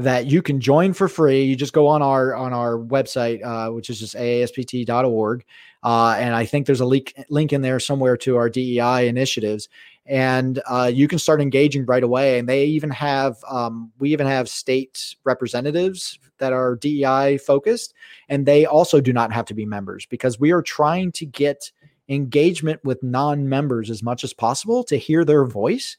that you can join for free. You just go on our on our website, uh, which is just aaspt.org, uh, and I think there's a link link in there somewhere to our DEI initiatives, and uh, you can start engaging right away. And they even have um, we even have state representatives that are DEI focused, and they also do not have to be members because we are trying to get engagement with non-members as much as possible to hear their voice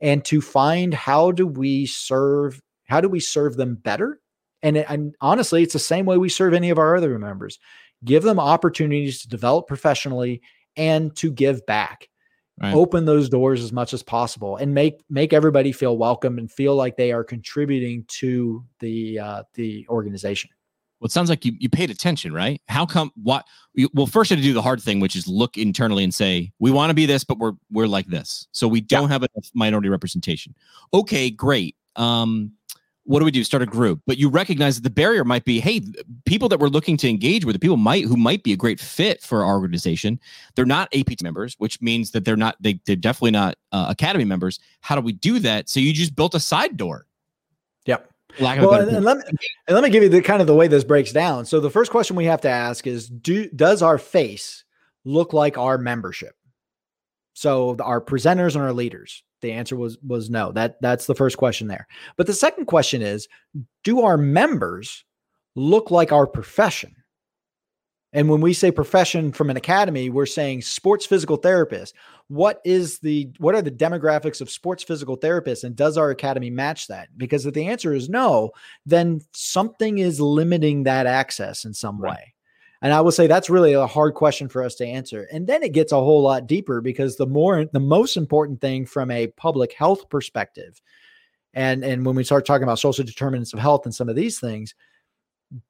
and to find how do we serve how do we serve them better? And, and honestly, it's the same way we serve any of our other members. Give them opportunities to develop professionally and to give back. Right. Open those doors as much as possible and make make everybody feel welcome and feel like they are contributing to the uh, the organization. Well, it sounds like you, you paid attention, right? How come? What? Well, first, you had to do the hard thing, which is look internally and say we want to be this, but we're we're like this, so we don't yeah. have enough minority representation. Okay, great. Um, what do we do? Start a group. But you recognize that the barrier might be, hey, people that we're looking to engage with, the people might who might be a great fit for our organization, they're not APT members, which means that they're not they they're definitely not uh, academy members. How do we do that? So you just built a side door. Yep. Well, and, and, let me, and let me give you the kind of the way this breaks down. So the first question we have to ask is do does our face look like our membership? So our presenters and our leaders. The answer was was no. That that's the first question there. But the second question is, do our members look like our profession? And when we say profession from an academy, we're saying sports physical therapist. What is the what are the demographics of sports physical therapists and does our academy match that? Because if the answer is no, then something is limiting that access in some right. way. And I will say that's really a hard question for us to answer. And then it gets a whole lot deeper because the more the most important thing from a public health perspective, and and when we start talking about social determinants of health and some of these things,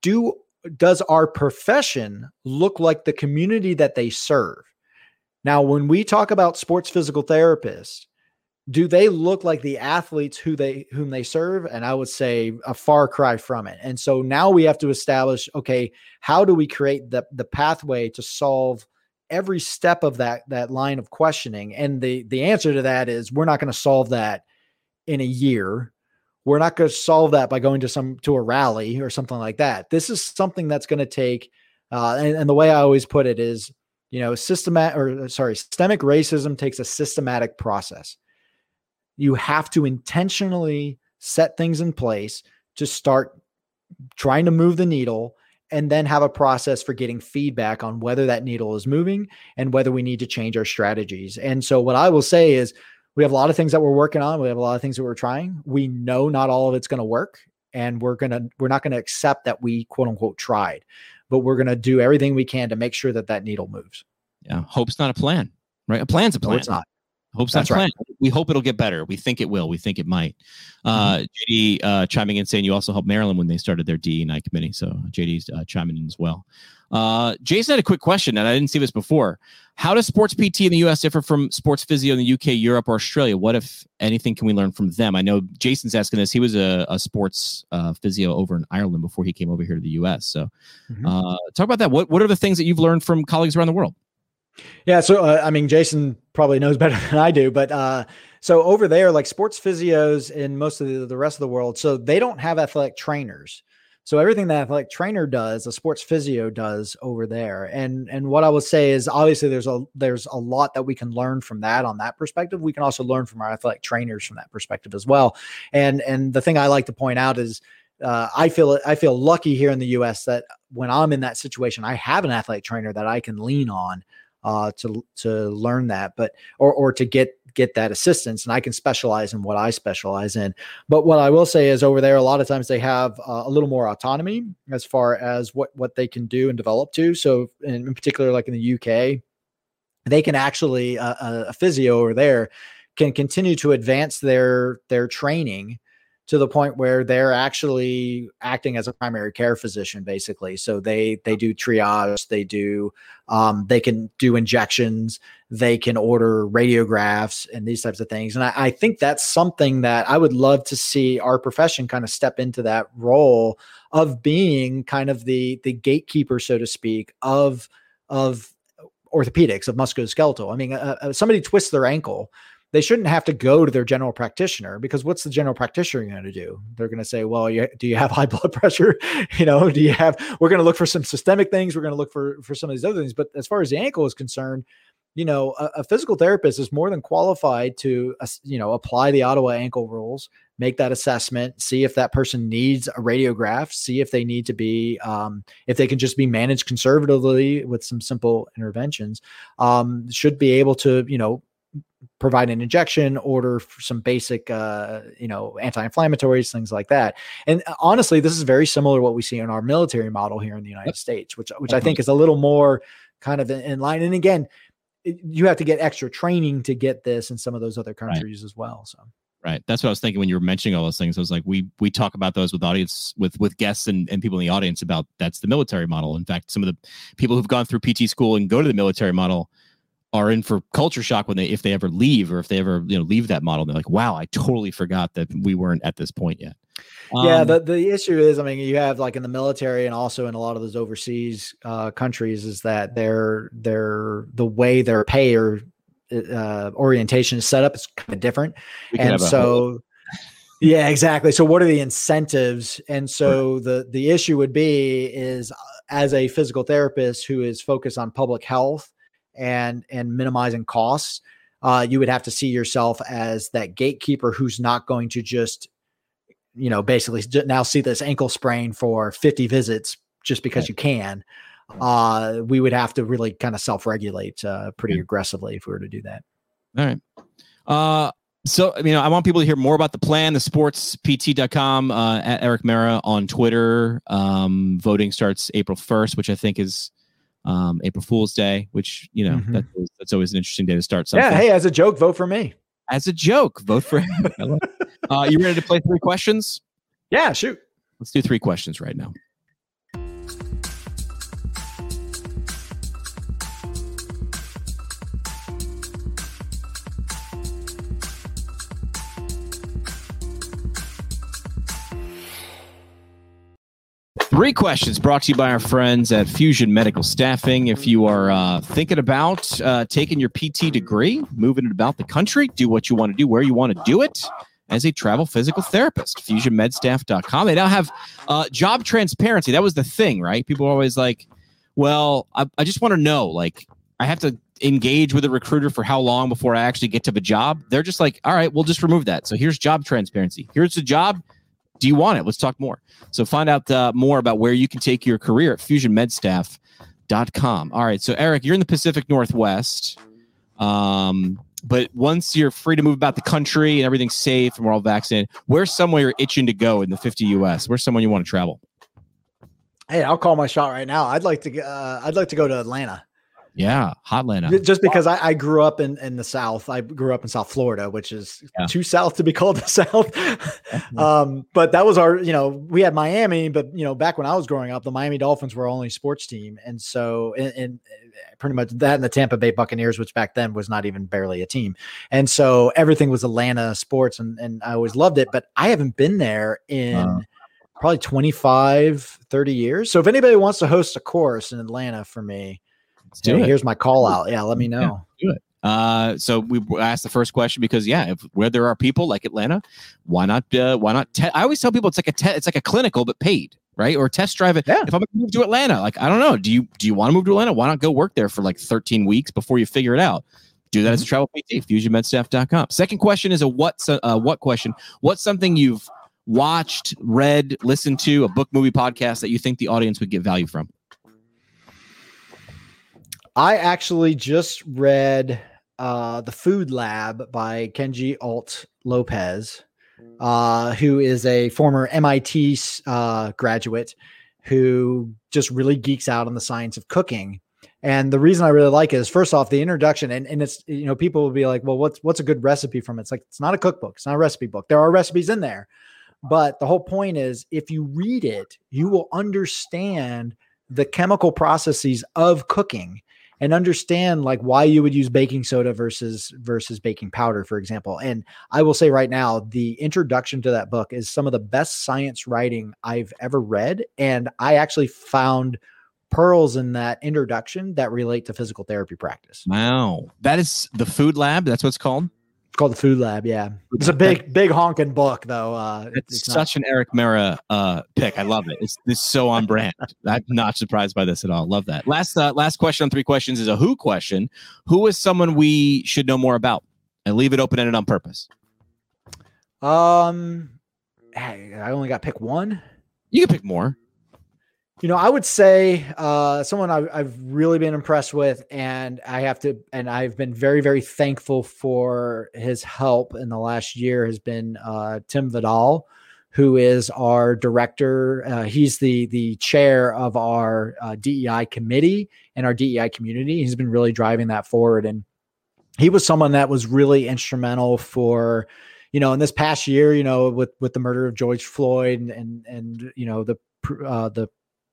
do does our profession look like the community that they serve? Now, when we talk about sports physical therapists, do they look like the athletes who they whom they serve? And i would say a far cry from it. And so now we have to establish okay how do we create the the pathway to solve every step of that that line of questioning? And the the answer to that is we're not going to solve that in a year. We're not going to solve that by going to some to a rally or something like that. This is something that's going to take uh, and, and the way i always put it is you know systematic or sorry systemic racism takes a systematic process you have to intentionally set things in place to start trying to move the needle and then have a process for getting feedback on whether that needle is moving and whether we need to change our strategies. And so, what I will say is, we have a lot of things that we're working on. We have a lot of things that we're trying. We know not all of it's going to work, and we're gonna we're not going to accept that we quote unquote tried, but we're going to do everything we can to make sure that that needle moves. Yeah, hope's not a plan, right? A plan's a plan. No, it's not. Hope's That's right. We hope it'll get better. We think it will. We think it might. Uh, JD uh, chiming in saying you also helped Maryland when they started their D and I committee. So JD's uh, chiming in as well. Uh, Jason had a quick question, and I didn't see this before. How does sports PT in the U.S. differ from sports physio in the UK, Europe, or Australia? What, if anything, can we learn from them? I know Jason's asking this. He was a, a sports uh, physio over in Ireland before he came over here to the U.S. So, Mhm. uh, talk about that. What What are the things that you've learned from colleagues around the world? Yeah, so uh, I mean, Jason probably knows better than I do, but uh, so over there, like sports physios in most of the, the rest of the world, so they don't have athletic trainers. So everything that athletic trainer does, a sports physio does over there. And and what I would say is obviously there's a there's a lot that we can learn from that on that perspective. We can also learn from our athletic trainers from that perspective as well. And and the thing I like to point out is uh, I feel I feel lucky here in the U.S. that when I'm in that situation, I have an athletic trainer that I can lean on uh, to to learn that, but or or to get get that assistance, and I can specialize in what I specialize in. But what I will say is, over there, a lot of times they have uh, a little more autonomy as far as what what they can do and develop to. So, in, in particular, like in the UK, they can actually uh, a, a physio over there can continue to advance their their training to the point where they're actually acting as a primary care physician basically. So they they do triage they do um, they can do injections they can order radiographs and these types of things. And I, I think that's something that i would love to see our profession kind of step into that role of being kind of the the gatekeeper so to speak of of orthopedics of musculoskeletal. I mean uh, uh, somebody twists their ankle they shouldn't have to go to their general practitioner because what's the general practitioner going to do? They're going to say, "Well, you, do you have high blood pressure? you know, do you have?" We're going to look for some systemic things. We're going to look for for some of these other things. But as far as the ankle is concerned, you know, a, a physical therapist is more than qualified to, uh, you know, apply the Ottawa ankle rules, make that assessment, see if that person needs a radiograph, see if they need to be, um, if they can just be managed conservatively with some simple interventions. Um, should be able to, you know, provide an injection, order for some basic, uh, you know, anti-inflammatories, things like that. And uh, honestly, this is very similar to what we see in our military model here in the United Yep. States, which which I think is a little more kind of in, in line. And again, it- you have to get extra training to get this in some of those other countries as well. So Right. That's what I was thinking when you were mentioning all those things. I was like, we we talk about those with audience with with guests and, and people in the audience about that's the military model. In fact, some of the people who've gone through PT school and go to the military model are in for culture shock when they if they ever leave or if they ever you know leave that model. They're like, wow, I totally forgot that we weren't at this point yet. yeah, Um, the, the issue is, I mean, you have like in the military and also in a lot of those overseas uh, countries is that their their the way their pay or uh, orientation is set up is kind of different. and have a whole- so yeah exactly so what are the incentives and so the the issue would be is uh, as a physical therapist who is focused on public health and and minimizing costs uh, you would have to see yourself as that gatekeeper who's not going to just you know basically now see this ankle sprain for 50 visits just because Right. you can uh we would have to really kind of self-regulate uh pretty Yeah. aggressively if we were to do that All right. Uh, so, you know, I want people to hear more about the plan, the sportspt.com, uh, at Erik Meira on Twitter. Um, voting starts April 1st, which I think is um, April Fool's Day, which, you know, Mhm. that's, always, that's always an interesting day to start something. yeah hey as a joke vote for me As a joke, vote for him. I love it. uh, you ready to play three questions? yeah shoot Let's do three questions right now. Three questions brought to you by our friends at Fusion Medical Staffing. If you are uh, thinking about uh, taking your PT degree, moving it about the country, do what you want to do, where you want to do it as a travel physical therapist, fusionmedstaff.com. They now have uh, job transparency. That was the thing, right? People are always like, well, I, I just want to know, like, I have to engage with a recruiter for how long before I actually get to the job. They're just like, all right, we'll just remove that. So here's job transparency. Here's the job. Do you want it? Let's talk more. So find out uh, more about where you can take your career at fusionmedstaff.com. All right. So Erik, you're in the Pacific Northwest. Um, but once you're free to move about the country and everything's safe and we're all vaccinated, where's somewhere you're itching to go in the 50 US? Where's someone you want to travel? Hey, I'll call my shot right now. I'd like to. Uh, I'd like to go to Atlanta. Yeah, hot Atlanta. Just because I, I, grew up in, in the South, I grew up in South Florida, which is yeah. too South to be called the South. um, but that was our, you know, we had Miami, but you know, back when I was growing up, the Miami Dolphins were our only sports team, and so and, pretty much that and the Tampa Bay Buccaneers, which back then was not even barely a team, and so everything was Atlanta sports, and and I always loved it. But I haven't been there in. Uh probably 25 30 years so if anybody wants to host a course in atlanta for me Let's do hey, it. Here's my call out. Yeah, let me know. Yeah, do it. Uh, so we asked the first question because yeah, if where there are people like Atlanta, why not? Uh, why not? Te- I always tell people it's like a te- it's like a clinical but paid, right? Or test drive it. Yeah. If I'm gonna move to Atlanta, like I don't know, do you do you want to move to Atlanta? Why not go work there for like 13 weeks before you figure it out? Do that as a mm-hmm. travel PT, fusionmedstaff.com. Second question is a what uh, what question? What's something you've watched, read, listened to, a book, movie, podcast that you think the audience would get value from? I actually just read uh, The Food Lab by Kenji Alt Lopez, uh, who is a former MIT uh, graduate who just really geeks out on the science of cooking. And the reason I really like it is first off the introduction, and, and it's you know people will be like, well, what's what's a good recipe from it? It's like it's not a cookbook, it's not a recipe book. There are recipes in there, but the whole point is if you read it, you will understand the chemical processes of cooking and understand like why you would use baking soda versus versus baking powder for example. And i will say right now the introduction to that book is some of the best science writing i've ever read. And i actually found pearls in that introduction that relate to physical therapy practice. Wow. That is the food lab that's what it's called called the Food Lab. Yeah, it's a big, big honking book, though. Uh, it's, it's such not- an Erik Meira uh, pick. I love it. It's this so on brand. I'm not surprised by this at all. Love that. Last, uh, last question on three questions is a who question. Who is someone we should know more about? And leave it open ended on purpose. Um, I only got pick one. You can pick more. You know, I would say uh, someone I've, I've, really been impressed with, and I have to, and I've been very, very thankful for his help in the last year has been uh, Tim Vidal, who is our director. Uh, he's the the chair of our uh, DEI committee and our DEI community. He's been really driving that forward, and he was someone that was really instrumental for you know in this past year you know with with the murder of george floyd and and, and you know the uh, the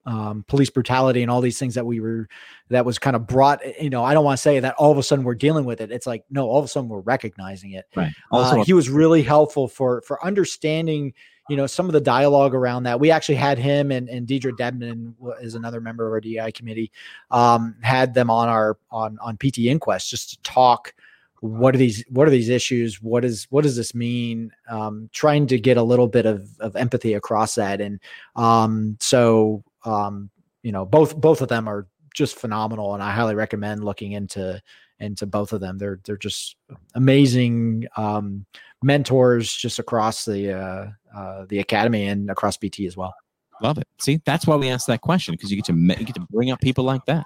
um, police brutality and all these things that we were that was kind of brought eh, you know i don't want to say that all of a sudden we're dealing with it. It's like no all of a sudden we're recognizing it. Right. Also uh, he was really helpful for for understanding you know some of the dialogue around that. We actually had him and, and deidre Debman is another member of our dei committee um, had them on our on on pt inquest just to talk what are these what are these issues? What is what does this mean? Um, trying to get a little bit of, of empathy across that. And um, so um, you know, both both of them are just phenomenal, and I highly recommend looking into into both of them. They're they're just amazing um, mentors just across the uh, uh, the academy and across PT as well. Love it. See, that's why we asked that question because you get to you get to bring up people like that.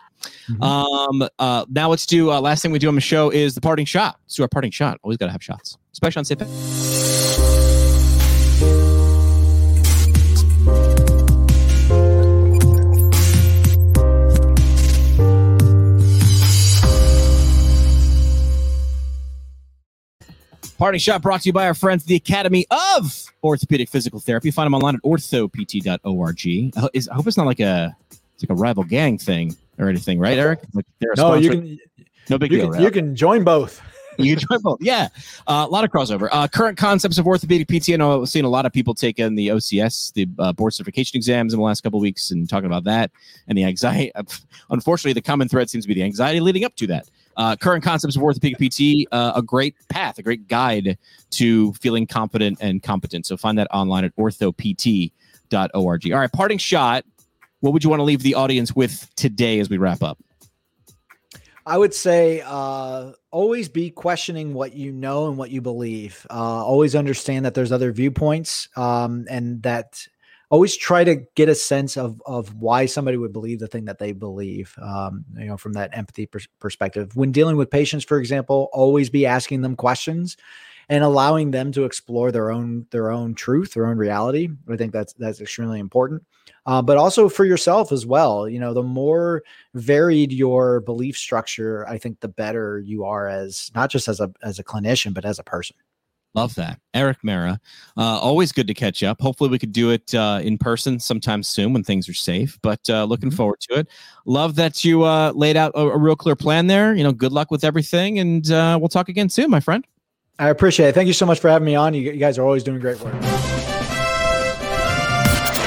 Mm-hmm. Um, uh, now let's do uh, last thing we do on the show is the parting shot. Let's do our parting shot. Always got to have shots, especially on safe. Party Shot brought to you by our friends, the Academy of Orthopedic Physical Therapy. Find them online at orthopt.org. I, is, I hope it's not like a it's like a rival gang thing or anything, right, Erik? Like no, you can. No big you deal. Can, right? You can join both. you can join both. Yeah, uh, a lot of crossover. Uh, current concepts of orthopedic PT. I know I've seen a lot of people taking the OCS, the uh, board certification exams in the last couple weeks, and talking about that and the anxiety. Unfortunately, the common thread seems to be the anxiety leading up to that. Uh, current concepts of orthopedic PT, uh, a great path, a great guide to feeling confident and competent. So find that online at orthopt.org. All right, parting shot. What would you want to leave the audience with today as we wrap up? I would say uh, always be questioning what you know and what you believe. Uh, always understand that there's other viewpoints um, and that always try to get a sense of of why somebody would believe the thing that they believe um, you know from that empathy pers- perspective when dealing with patients for example always be asking them questions and allowing them to explore their own their own truth, their own reality. I think that's that's extremely important. Uh, but also for yourself as well. You know, the more varied your belief structure, I think the better you are as not just as a as a clinician, but as a person. Love that. Erik Meira. Uh, always good to catch up. Hopefully, we could do it uh, in person sometime soon when things are safe, but uh, looking mm-hmm. forward to it. Love that you uh, laid out a, a, real clear plan there. You know, good luck with everything, and uh, we'll talk again soon, my friend. I appreciate it. Thank you so much for having me on. You, you guys are always doing great work.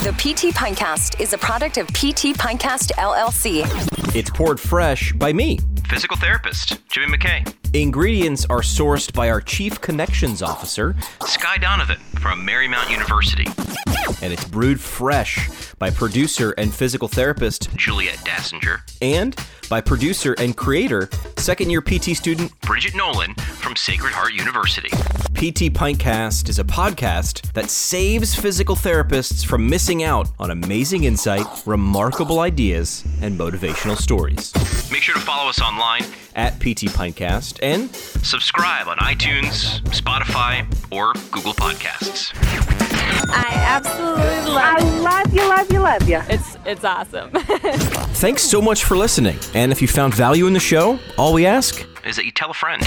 The PT Pintcast is a product of PT Pintcast LLC. It's poured fresh by me, physical therapist Jimmy McKay. Ingredients are sourced by our Chief Connections Officer, Sky Donovan from Marymount University. And it's brewed fresh by producer and physical therapist Juliet Dassinger. And by producer and creator, second year PT student Bridget Nolan from Sacred Heart University. PT Pintcast is a podcast that saves physical therapists from missing out on amazing insight, remarkable ideas, and motivational stories. Make sure to follow us online at PT Pintcast and subscribe on iTunes, Spotify, or Google Podcasts. I absolutely love you. I love you, love you, love you. It's it's awesome. Thanks so much for listening. And if you found value in the show, all we ask is that you tell a friend.